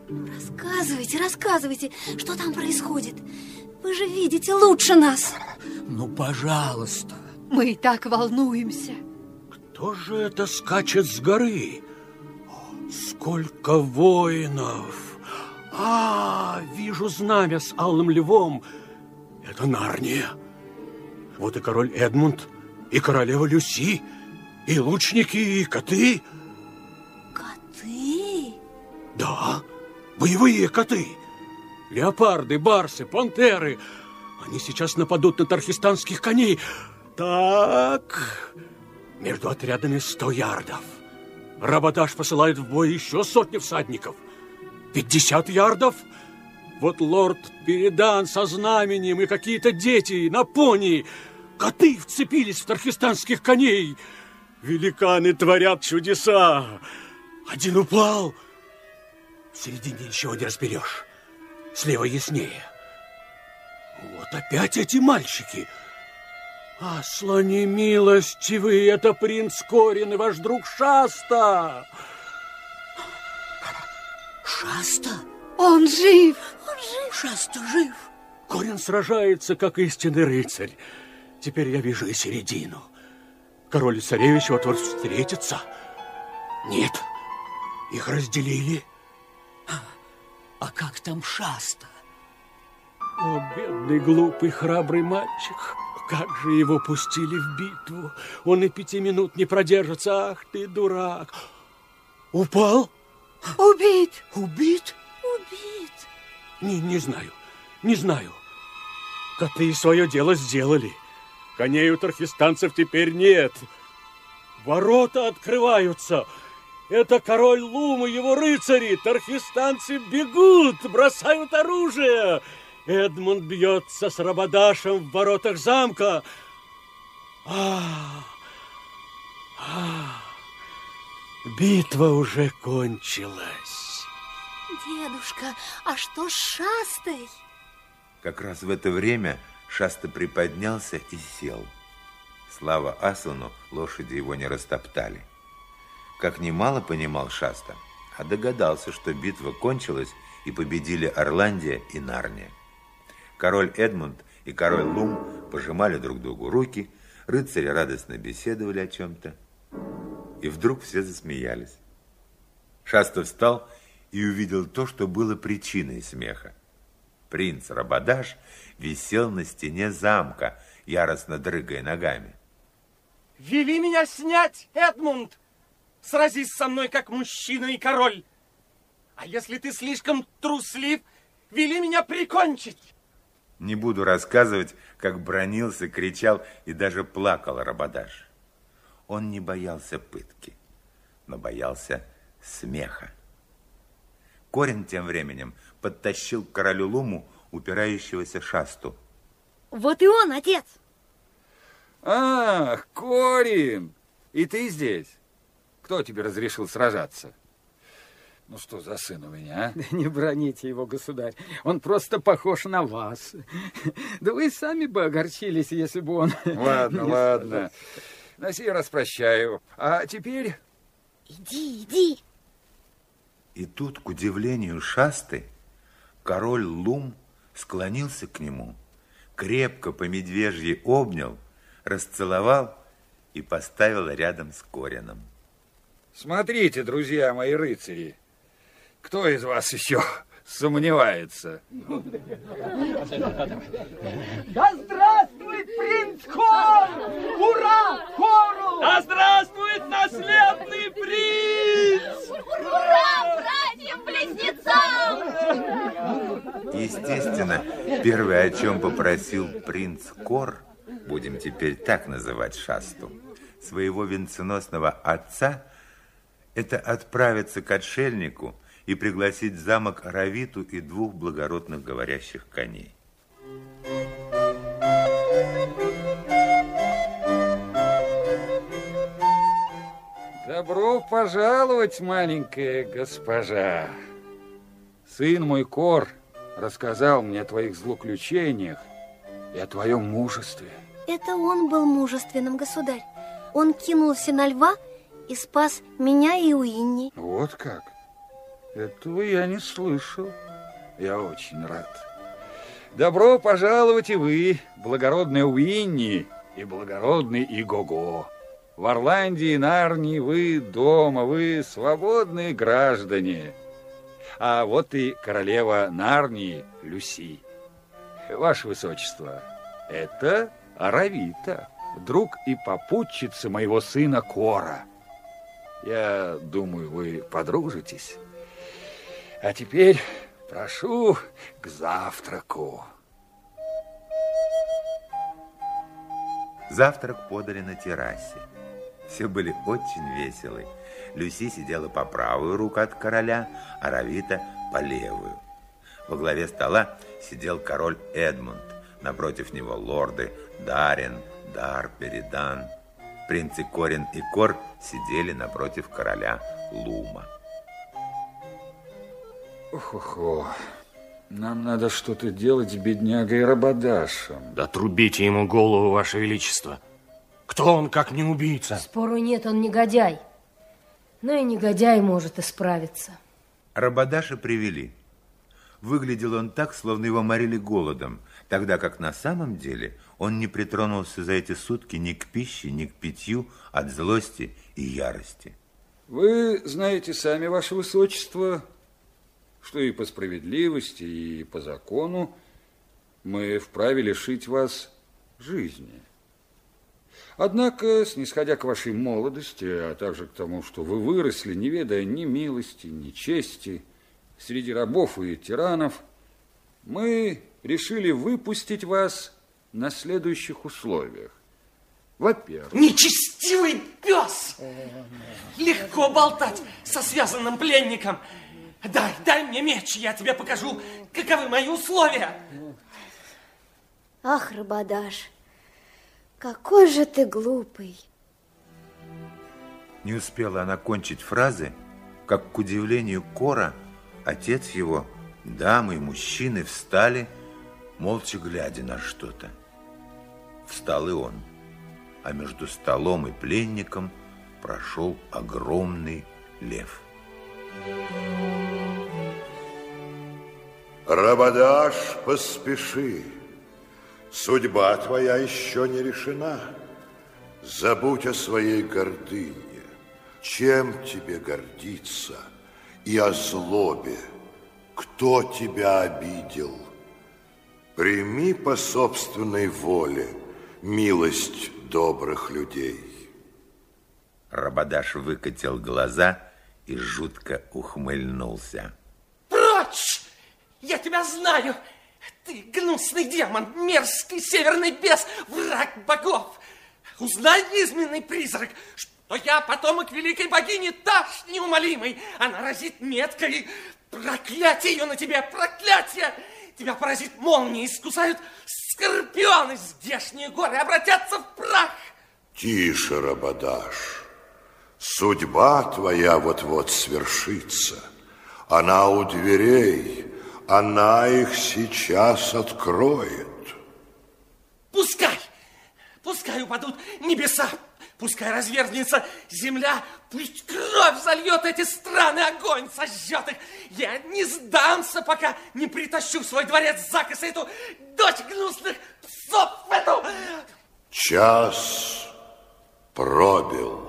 Рассказывайте, рассказывайте, что там происходит. Вы же видите лучше нас. Ну, пожалуйста. Мы и так волнуемся. Кто же это скачет с горы? О, Сколько воинов! А, вижу знамя с алым львом. Это Нарния. Вот и король Эдмунд, и королева Люси, и лучники, и коты. Коты? Да, Боевые коты. Леопарды, барсы, пантеры. Они сейчас нападут на тархистанских коней. Так, между отрядами сто ярдов. Рабадаш посылает в бой еще сотни всадников. Пятьдесят ярдов. Вот лорд Передан со знаменем и какие-то дети на пони. Коты вцепились в тархистанских коней. Великаны творят чудеса. Один упал. В середине ничего не разберешь. Слева яснее. Вот опять эти мальчики. Аслани милостивый, это принц Корин и ваш друг Шаста. Шаста? Он жив! Он жив! Шаста жив! Корин сражается, как истинный рыцарь. Теперь я вижу и середину. Король и царевич вот-вот встретятся. Нет, их разделили. А как там Шаста? О, бедный, глупый, храбрый мальчик. Как же его пустили в битву. Он и пяти минут не продержится. Ах ты, дурак. Упал? Убит! Убит? Убит! Не, не знаю, не знаю. Коты свое дело сделали. Коней у тархистанцев теперь нет. Ворота открываются. Это король Лум и его рыцари. Тархистанцы бегут, бросают оружие. Эдмунд бьется с Рабадашем в воротах замка. А, а, битва уже кончилась. Дедушка, а что с Шастой? Как раз в это время Шаста приподнялся и сел. Слава Асуну, лошади его не растоптали. Как немало понимал Шаста, а догадался, что битва кончилась и победили Орландия и Нарния. Король Эдмунд и король Лум пожимали друг другу руки, рыцари радостно беседовали о чем-то. И вдруг все засмеялись. Шаста встал и увидел то, что было причиной смеха. Принц Рабадаш висел на стене замка, яростно дрыгая ногами. Вели меня снять, Эдмунд! Сразись со мной, как мужчина и король! А если ты слишком труслив, вели меня прикончить! Не буду рассказывать, как бронился, кричал и даже плакал Рабадаш. Он не боялся пытки, но боялся смеха. Корин тем временем подтащил к королю Луму упирающегося шасту. Вот и он, отец. Ах, Корин, и ты здесь? Кто тебе разрешил сражаться? Ну что за сын у меня, а? Не броните его, государь. Он просто похож на вас. Да вы сами бы огорчились, если бы он... Ладно, ладно. На сей раз прощаю. А теперь... Иди, иди. И тут, к удивлению Шасты, король Лум склонился к нему, крепко по медвежьи обнял, расцеловал и поставил рядом с Корином. Смотрите, друзья мои рыцари, кто из вас еще сомневается? Да здравствует принц Хор! Ура, Хору! Да здравствует наследный принц! Ура, братьям-близнецам! Естественно, первое, о чем попросил принц Кор, будем теперь так называть Шасту, своего венценосного отца, это отправиться к отшельнику и пригласить в замок Равиту и двух благородных говорящих коней. Добро пожаловать, маленькая госпожа. Сын мой Кор рассказал мне о твоих злоключениях и о твоем мужестве. Это он был мужественным, государь. Он кинулся на льва и спас меня и Уинни. Вот как? Этого я не слышал. Я очень рад. Добро пожаловать и вы, благородный Уинни и благородный Игого. В Орландии и Нарнии вы дома, вы свободные граждане. А вот и королева Нарнии Люси. Ваше Высочество, это Аравита, друг и попутчица моего сына Кора. Я думаю, вы подружитесь. А теперь прошу к завтраку. Завтрак подали на террасе. Все были очень веселы. Люси сидела по правую руку от короля, а Равита по левую. Во главе стола сидел король Эдмунд. Напротив него лорды Дарин, Дар, Передан. Принцы Корин и Кор сидели напротив короля Лума. Ох-охо. Нам надо что-то делать с беднягой Рабадашем. Да трубите ему голову, Ваше Величество. Кто он, как не убийца? Спору нет, он негодяй. Но и негодяй может исправиться. Рабадаша привели. Выглядел он так, словно его морили голодом, тогда как на самом деле он не притронулся за эти сутки ни к пище, ни к питью от злости и ярости. Вы знаете сами, Ваше Высочество, что и по справедливости, и по закону мы вправе лишить вас жизни. Однако, снисходя к вашей молодости, а также к тому, что вы выросли, не ведая ни милости, ни чести, среди рабов и тиранов, мы решили выпустить вас на следующих условиях. Во-первых... Нечестивый пес! Легко болтать со связанным пленником. Дай, дай мне меч, я тебе покажу, каковы мои условия. Ах, Рабадаш, какой же ты глупый. Не успела она кончить фразы, как, к удивлению Кора, отец его, дамы и мужчины встали, молча глядя на что-то. Встал и он, а между столом и пленником прошел огромный лев. Рабадаш, поспеши. Судьба твоя еще не решена. Забудь о своей гордыне. Чем тебе гордиться? И о злобе. Кто тебя обидел? Прими по собственной воле милость добрых людей. Рабадаш выкатил глаза и жутко ухмыльнулся. Прочь! Я тебя знаю! Ты гнусный демон, мерзкий северный бес, враг богов! Узнай, низменный призрак, что я потомок великой богини Таш неумолимой. Она разит меткой. Проклятие ее на тебе, проклятие! Тебя поразит молнии, искусают скорпионы. Здешние горы обратятся в прах. Тише, Рабадаш. Судьба твоя вот-вот свершится. Она у дверей, она их сейчас откроет. Пускай, пускай упадут небеса, пускай разверзнется земля, пусть кровь зальет эти страны, огонь сожжет их. Я не сдамся, пока не притащу в свой дворец закоса эту дочь гнусных псов, эту... Час пробил.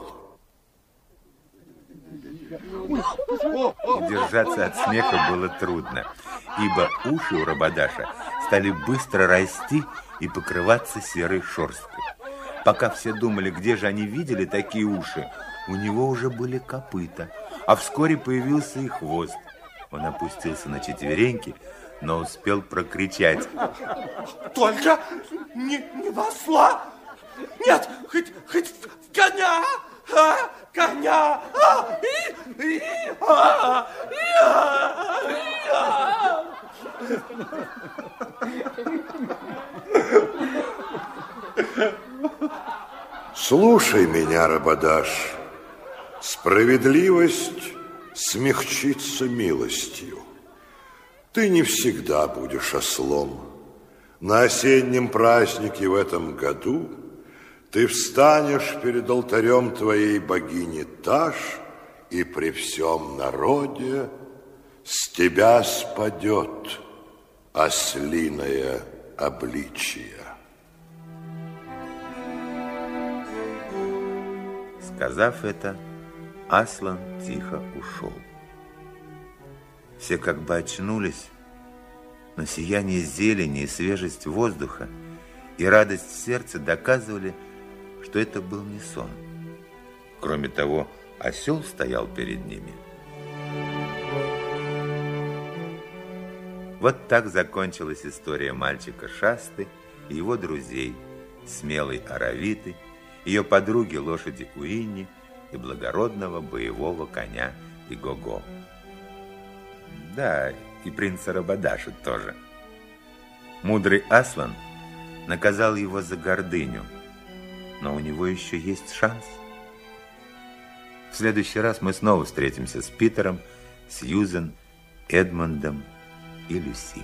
Удержаться от смеха было трудно, ибо уши у Рабадаша стали быстро расти и покрываться серой шерсткой. Пока все думали, где же они видели такие уши, у него уже были копыта, а вскоре появился и хвост. Он опустился на четвереньки, но успел прокричать. Только не, не восла! Нет, хоть, хоть в коня! А, коня! А, и, и, а, и, а, и, а. Слушай меня, Рабадаш. Справедливость смягчится милостью. Ты не всегда будешь ослом. На осеннем празднике в этом году ты встанешь перед алтарем твоей богини Таш, и при всем народе с тебя спадет ослиное обличие. Сказав это, Аслан тихо ушел. Все как бы очнулись, но сияние зелени и свежесть воздуха и радость сердца доказывали, что это был не сон. Кроме того, осел стоял перед ними. Вот так закончилась история мальчика Шасты и его друзей, смелой Аравиты, ее подруги лошади Уинни и благородного боевого коня Игого. Да, и принца Рабадаша тоже. Мудрый Аслан наказал его за гордыню, но у него еще есть шанс. В следующий раз мы снова встретимся с Питером, Сьюзен, Эдмондом и Люси.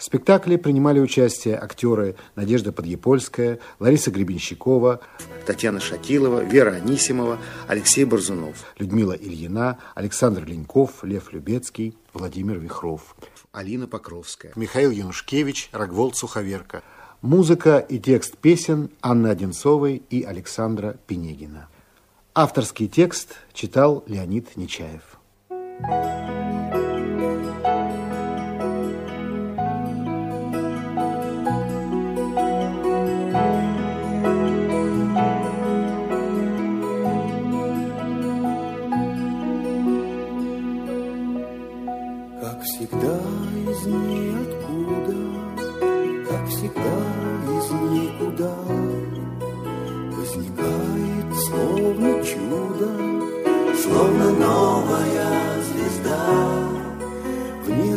В спектакле принимали участие актеры Надежда Подъепольская, Лариса Гребенщикова, Татьяна Шатилова, Вера Анисимова, Алексей Борзунов, Людмила Ильина, Александр Леньков, Лев Любецкий, Владимир Вихров, Алина Покровская, Михаил Янушкевич, Рогволд Суховерка. Музыка и текст песен Анны Одинцовой и Александра Пенегина. Авторский текст читал Леонид Нечаев. Thank you.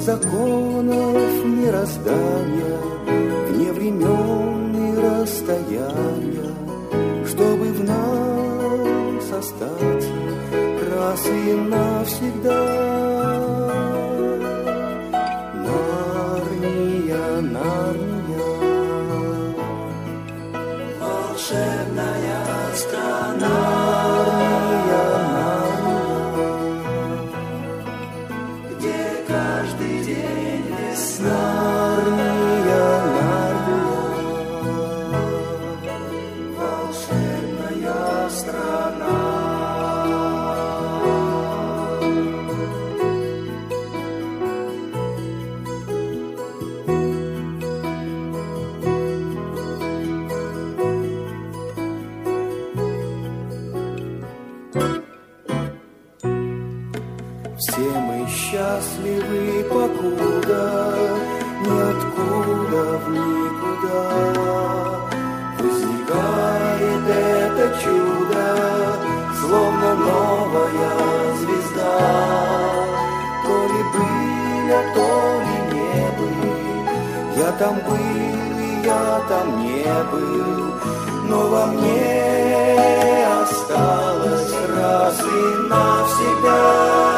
Законов мироздания, вне времен и расстояния, чтобы в нас остаться раз и навсегда. Там был, и я там не был, но во мне осталось раз и навсегда.